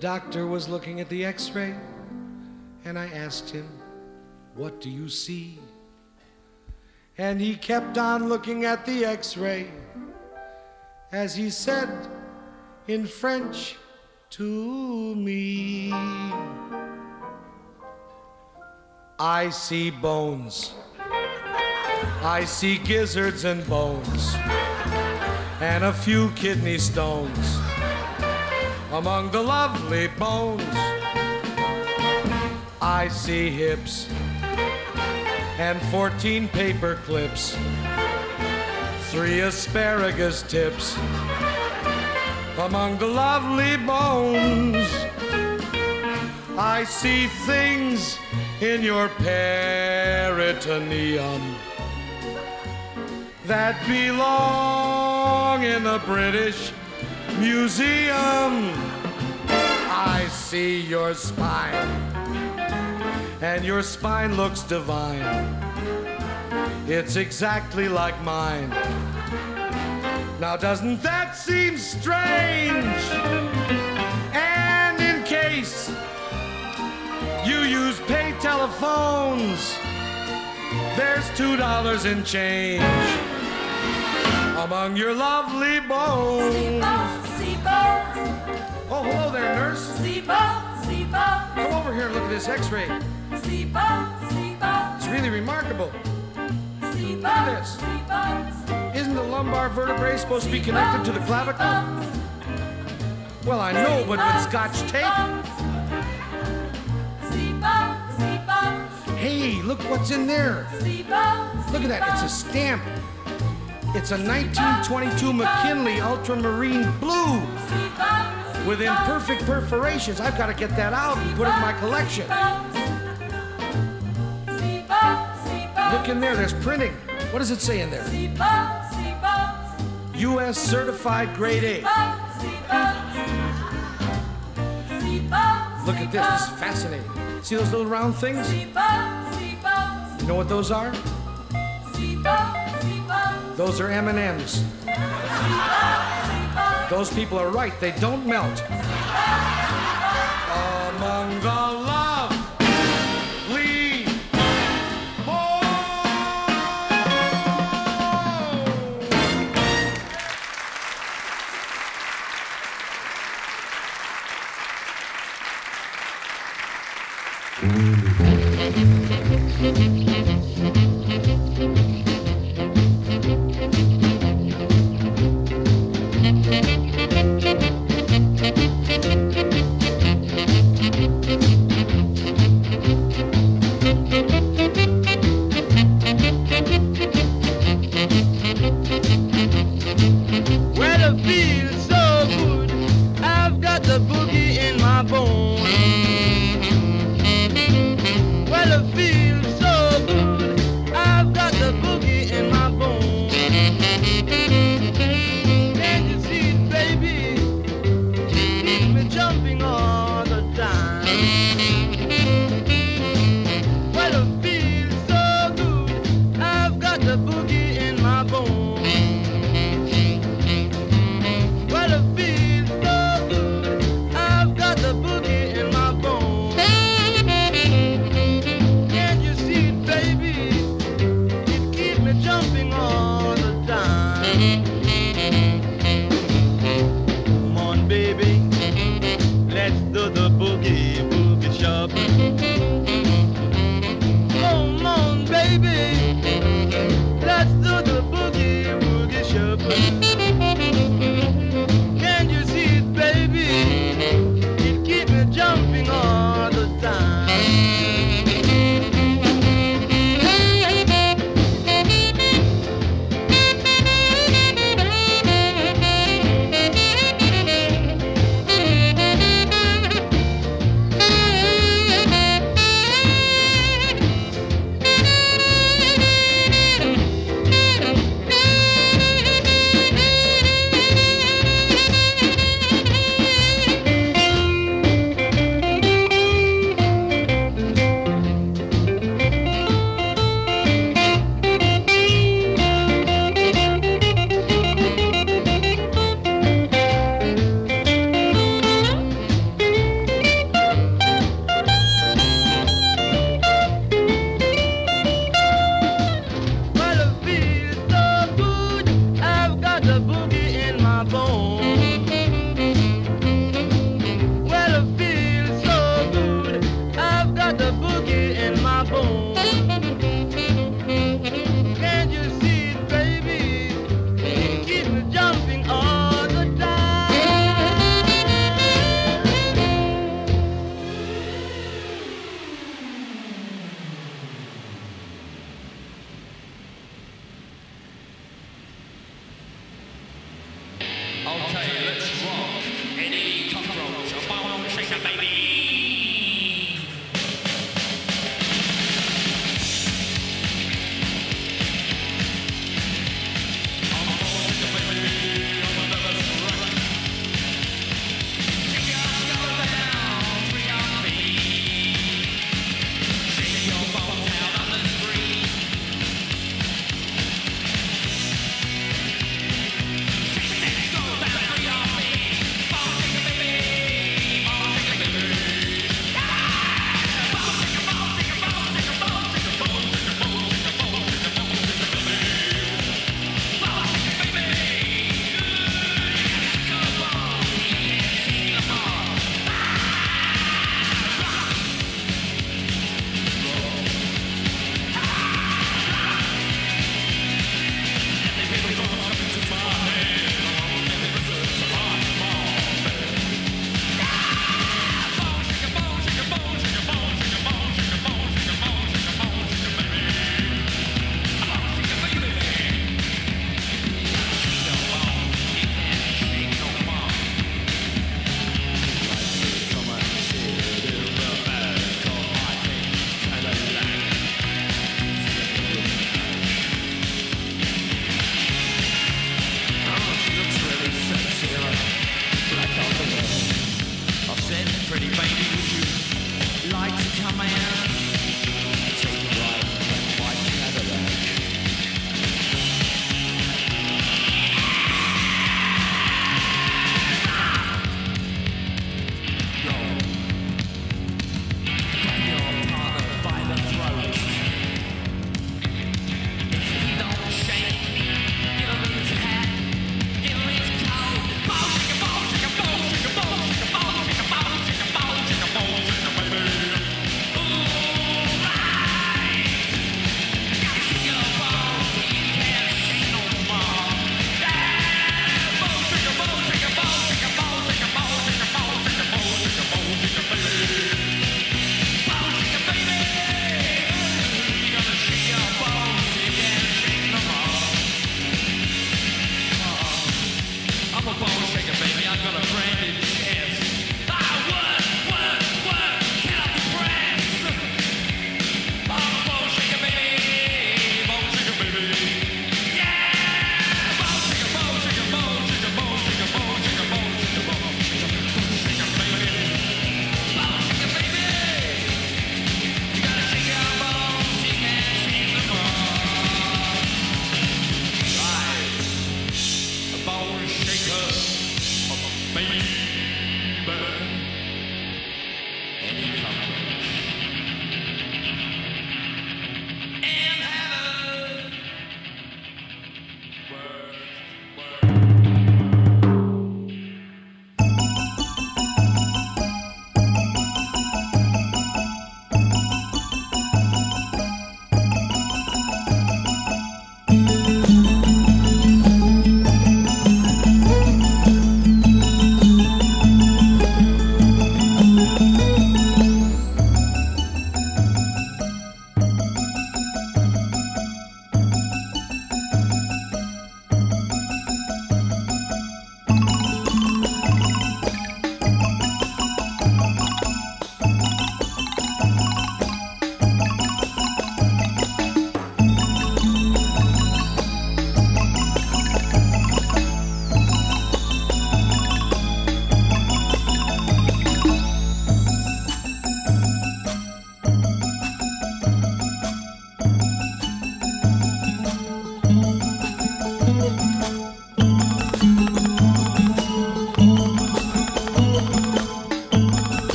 Doctor was looking at the x ray, and I asked him, What do you see? And he kept on looking at the x ray as he said in French to me, I see bones. I see gizzards and bones, and a few kidney stones among the lovely bones. I see hips and 14 paper clips, three asparagus tips among the lovely bones. I see things in your peritoneum that belong in the British Museum. I see your spine, and your spine looks divine. It's exactly like mine. Now, doesn't that seem strange? And in case you use pay telephones, there's two dollars in change among your lovely bones. Oh, hello there, nurse. Come over here and look at this x-ray. It's really remarkable. Look at this. Isn't the lumbar vertebrae supposed to be connected to the clavicle? Well, I know, but with scotch tape? Hey, look what's in there. Look at that, it's a stamp. It's a 1922 McKinley Ultramarine Blue with imperfect perforations. I've got to get that out and put it in my collection. Look in there, there's printing. What does it say in there? U.S. certified grade A. Look at this, this is fascinating. See those little round things? You know what those are? Those are M&Ms. Those people are right, they don't melt. Among the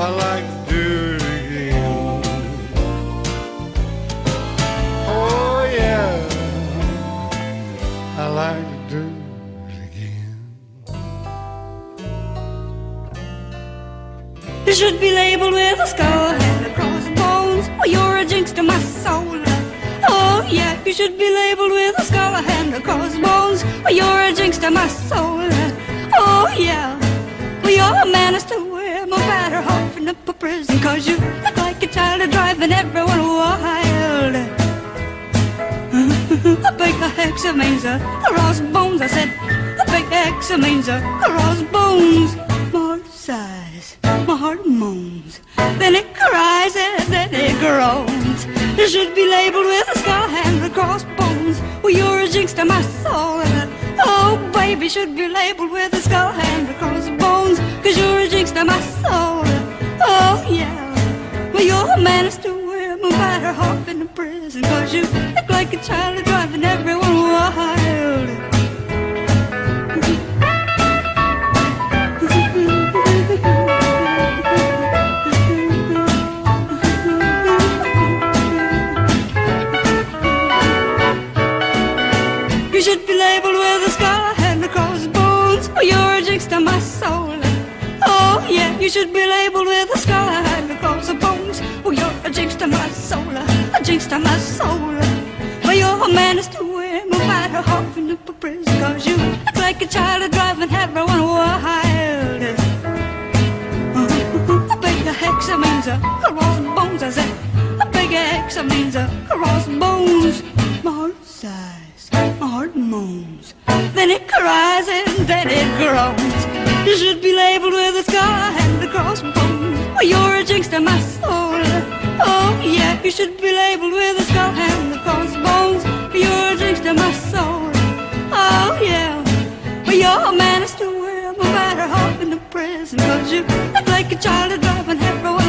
I like to do it again. Oh yeah, I like to do it again. You should be labeled with a skull and a crossbones. Well, you're a jinx to my soul. Oh, yeah, you should be labeled with a skull and a crossbones. Well, you're a jinx to my soul. Oh, yeah. Well, you're a menace to up a prison, cause you look like a child driving everyone wild. A big hex means a crossbones, I said. A big hex means a crossbones. More size, my heart moans. Then it cries and then it groans. You should be labeled with a skull and a crossbones. Well, you're a jinx to my soul. Oh, baby, should be labeled with a skull and a crossbones. Cause you're a jinx to my soul. Oh, yeah. Well, you're a menace to him, no matter how in the prison. Cause you act like a child driving everyone wild. You should be labeled with a scar and a bones. Well, you're a jinx to my soul. A jinx to my soul. Well, you're a man menace to him, no matter how in the prison. Cause you look like a child driving everyone wild. A big hex means a crossbones, I said. A big hex means a crossbones. My heart sighs, my heart moans. Then it cries and then it groans. You should be labeled with a scar and a crossbones. You're a jinx to my soul. Oh, yeah, you should be labeled with a scar and a crossbones. You're a jinx to my soul. Oh, yeah. Well, you're a menace to him, no matter how in the prison. Cause you look like a child driving everyone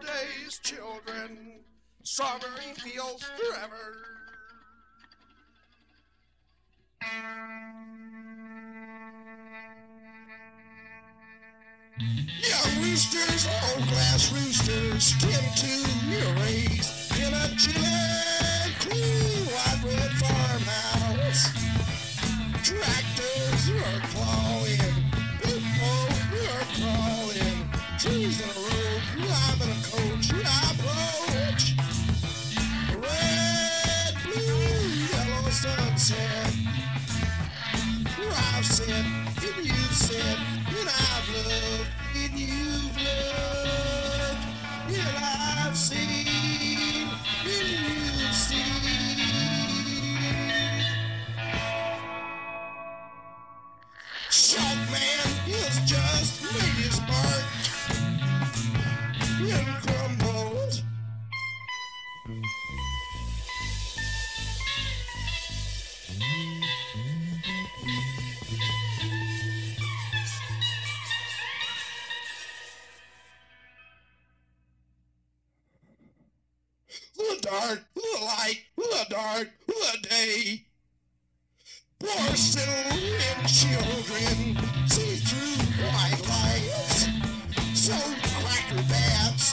today's children. Strawberry fields forever. Young roosters, old glass roosters, skin to your race in a chilly, cool, white red farmhouse. Tractors are clawing, I've said, and you've said, and I've loved, and you've loved, and I've seen, and you've seen. Shark man is just made his mark dark, the day. Poor silver children see through white lights. So cracker bats,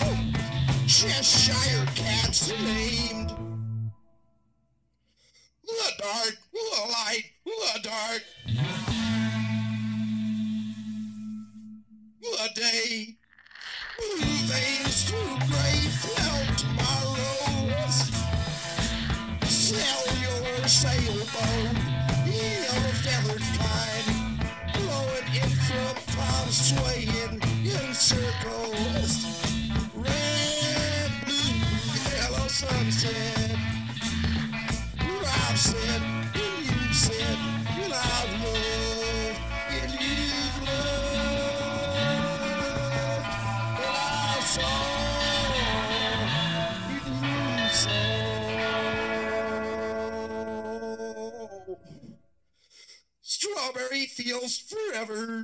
Cheshire cats named. The dark, the light, the dark. The day. Blue veins through gray fell tomorrows. Sailboat, yellow feathered kind, blowing in from palms swaying in circles. Red, blue, yellow sunset. I've said, and you've said, and I've loved, Strawberry Fields Forever.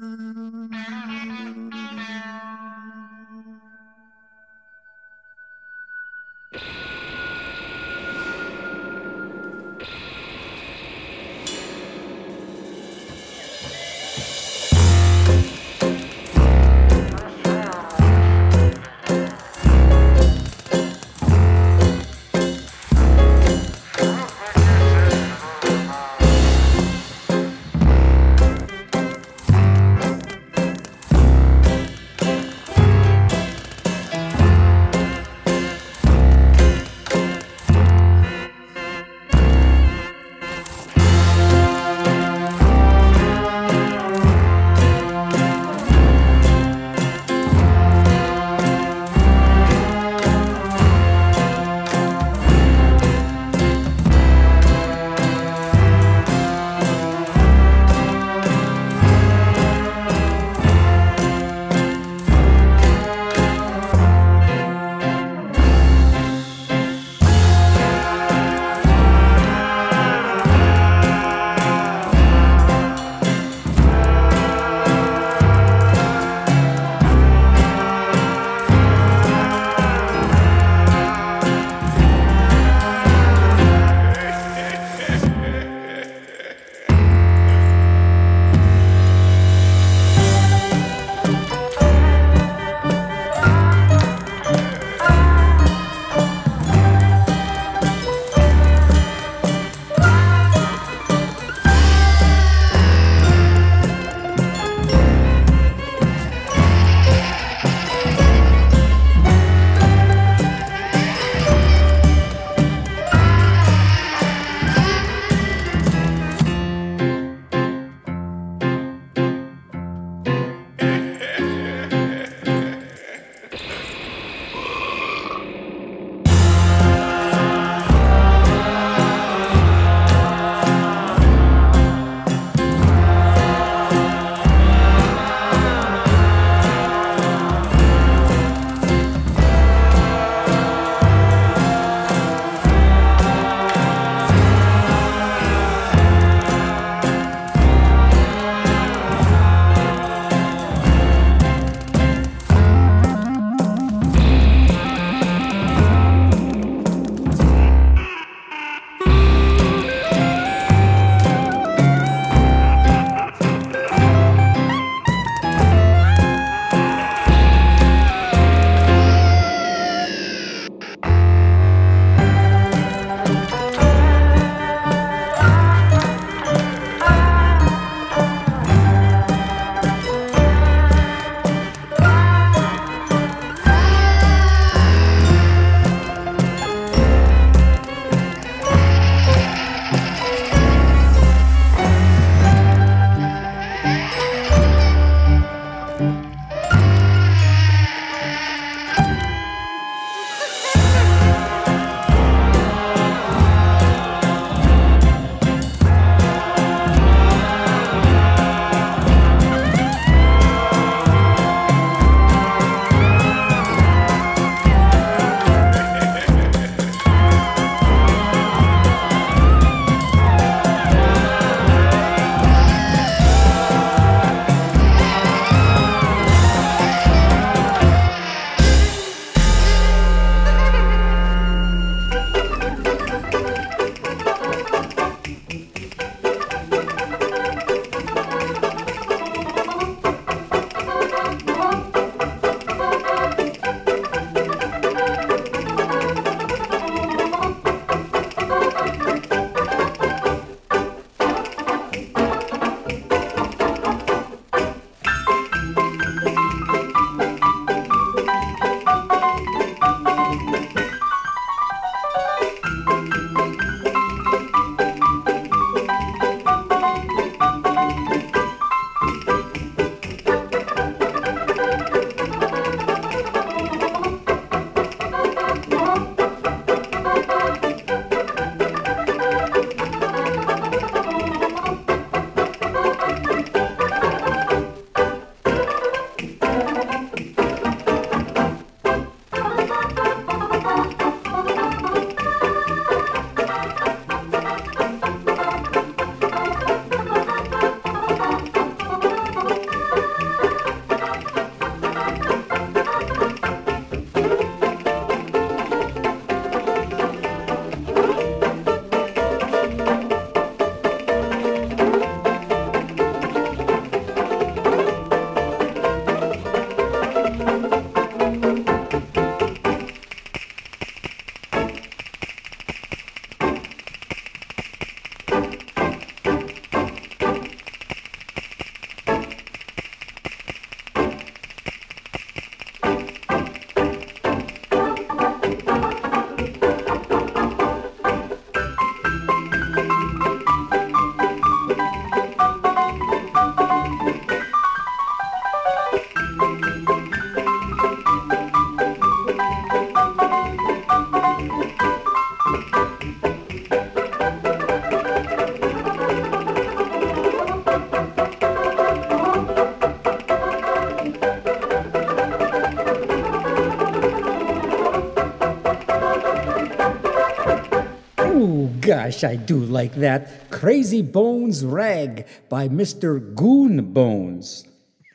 Gosh, I do like that. Crazy Bones Rag by Mr. Goon Bones.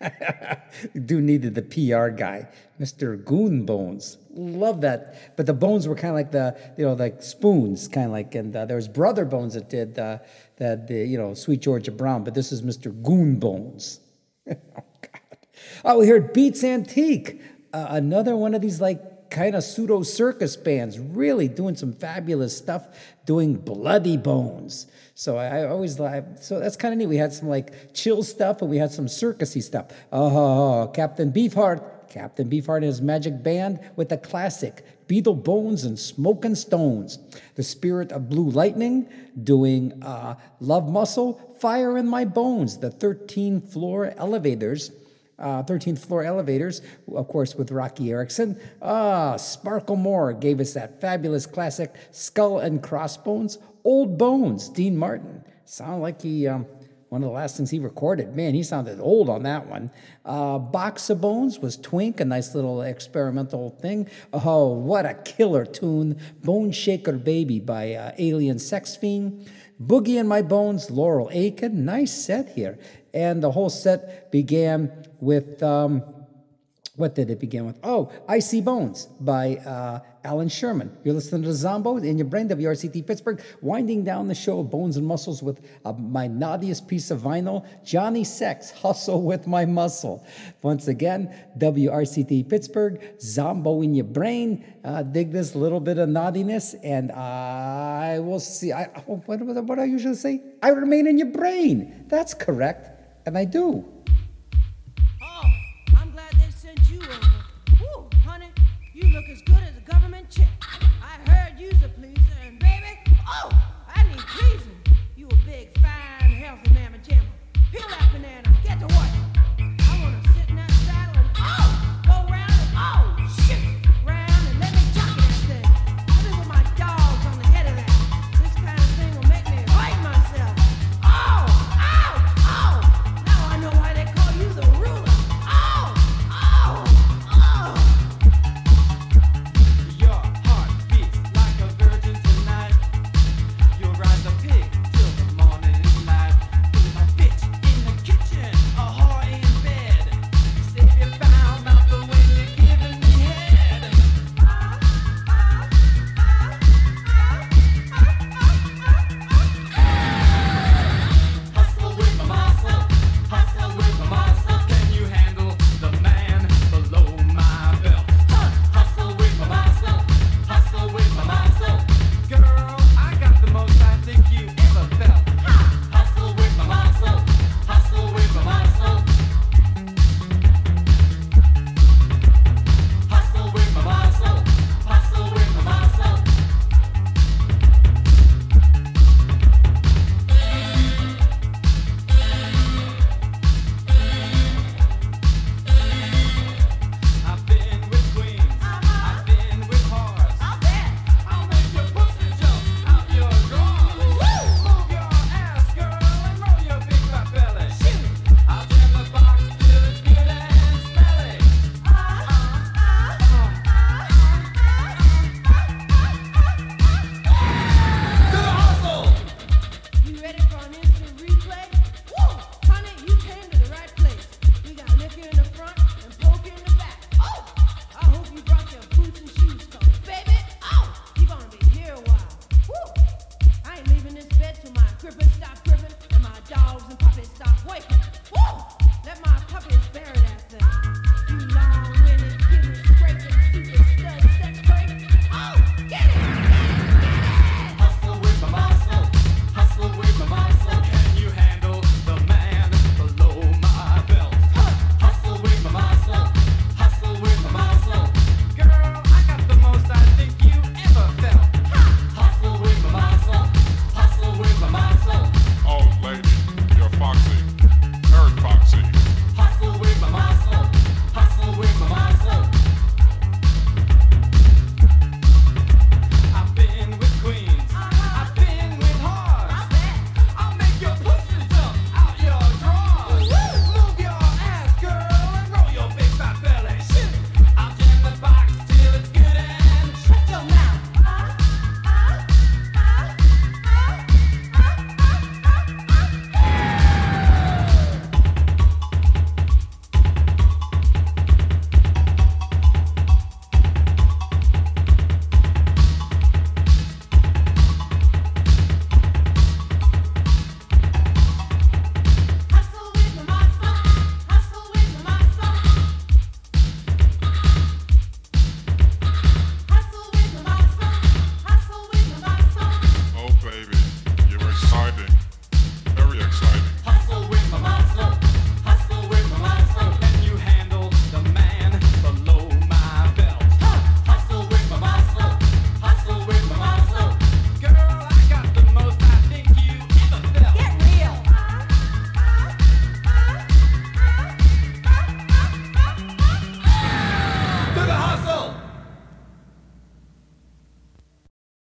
[LAUGHS] do needed the PR guy, Mr. Goon Bones. Love that. But the bones were kind of like the, you know, like spoons, kind of like, and uh, there was Brother Bones that did uh, that, the, you know, Sweet Georgia Brown, but this is Mr. Goon Bones. [LAUGHS] oh, God. Oh, we heard Beats Antique, uh, another one of these like kind of pseudo circus bands, really doing some fabulous stuff, doing Bloody Bones. So I, I always like, so that's kind of neat. We had some like chill stuff and we had some circusy stuff. Oh, Captain Beefheart, Captain Beefheart and his magic band with the classic Beatle Bones and Smoking Stones. The Spirit of Blue Lightning doing uh, Love Muscle, Fire in My Bones, the 13 floor elevators uh, 13th floor elevators, of course, with Roky Erickson. Ah, Sparkle Moore gave us that fabulous classic Skull and Crossbones. Old Bones, Dean Martin. Sound like he, um, one of the last things he recorded. Man, he sounded old on that one. Uh, Box of Bones was Twink, a nice little experimental thing. Oh, what a killer tune. Bone Shaker Baby by uh, Alien Sex Fiend. Boogie in My Bones, Laurel Aitken. Nice set here. And the whole set began with, um, what did it begin with? Oh, I See Bones by uh, Allan Sherman. You're listening to Zombo in your brain, WRCT Pittsburgh, winding down the show of Bones and Muscles with uh, my naughtiest piece of vinyl, Johnny Sex, Hustle with My Muscle. Once again, WRCT Pittsburgh, Zombo in your brain. Uh, dig this little bit of naughtiness, and I will see. I, what, what, what do I usually say? I remain in your brain. That's correct, and I do.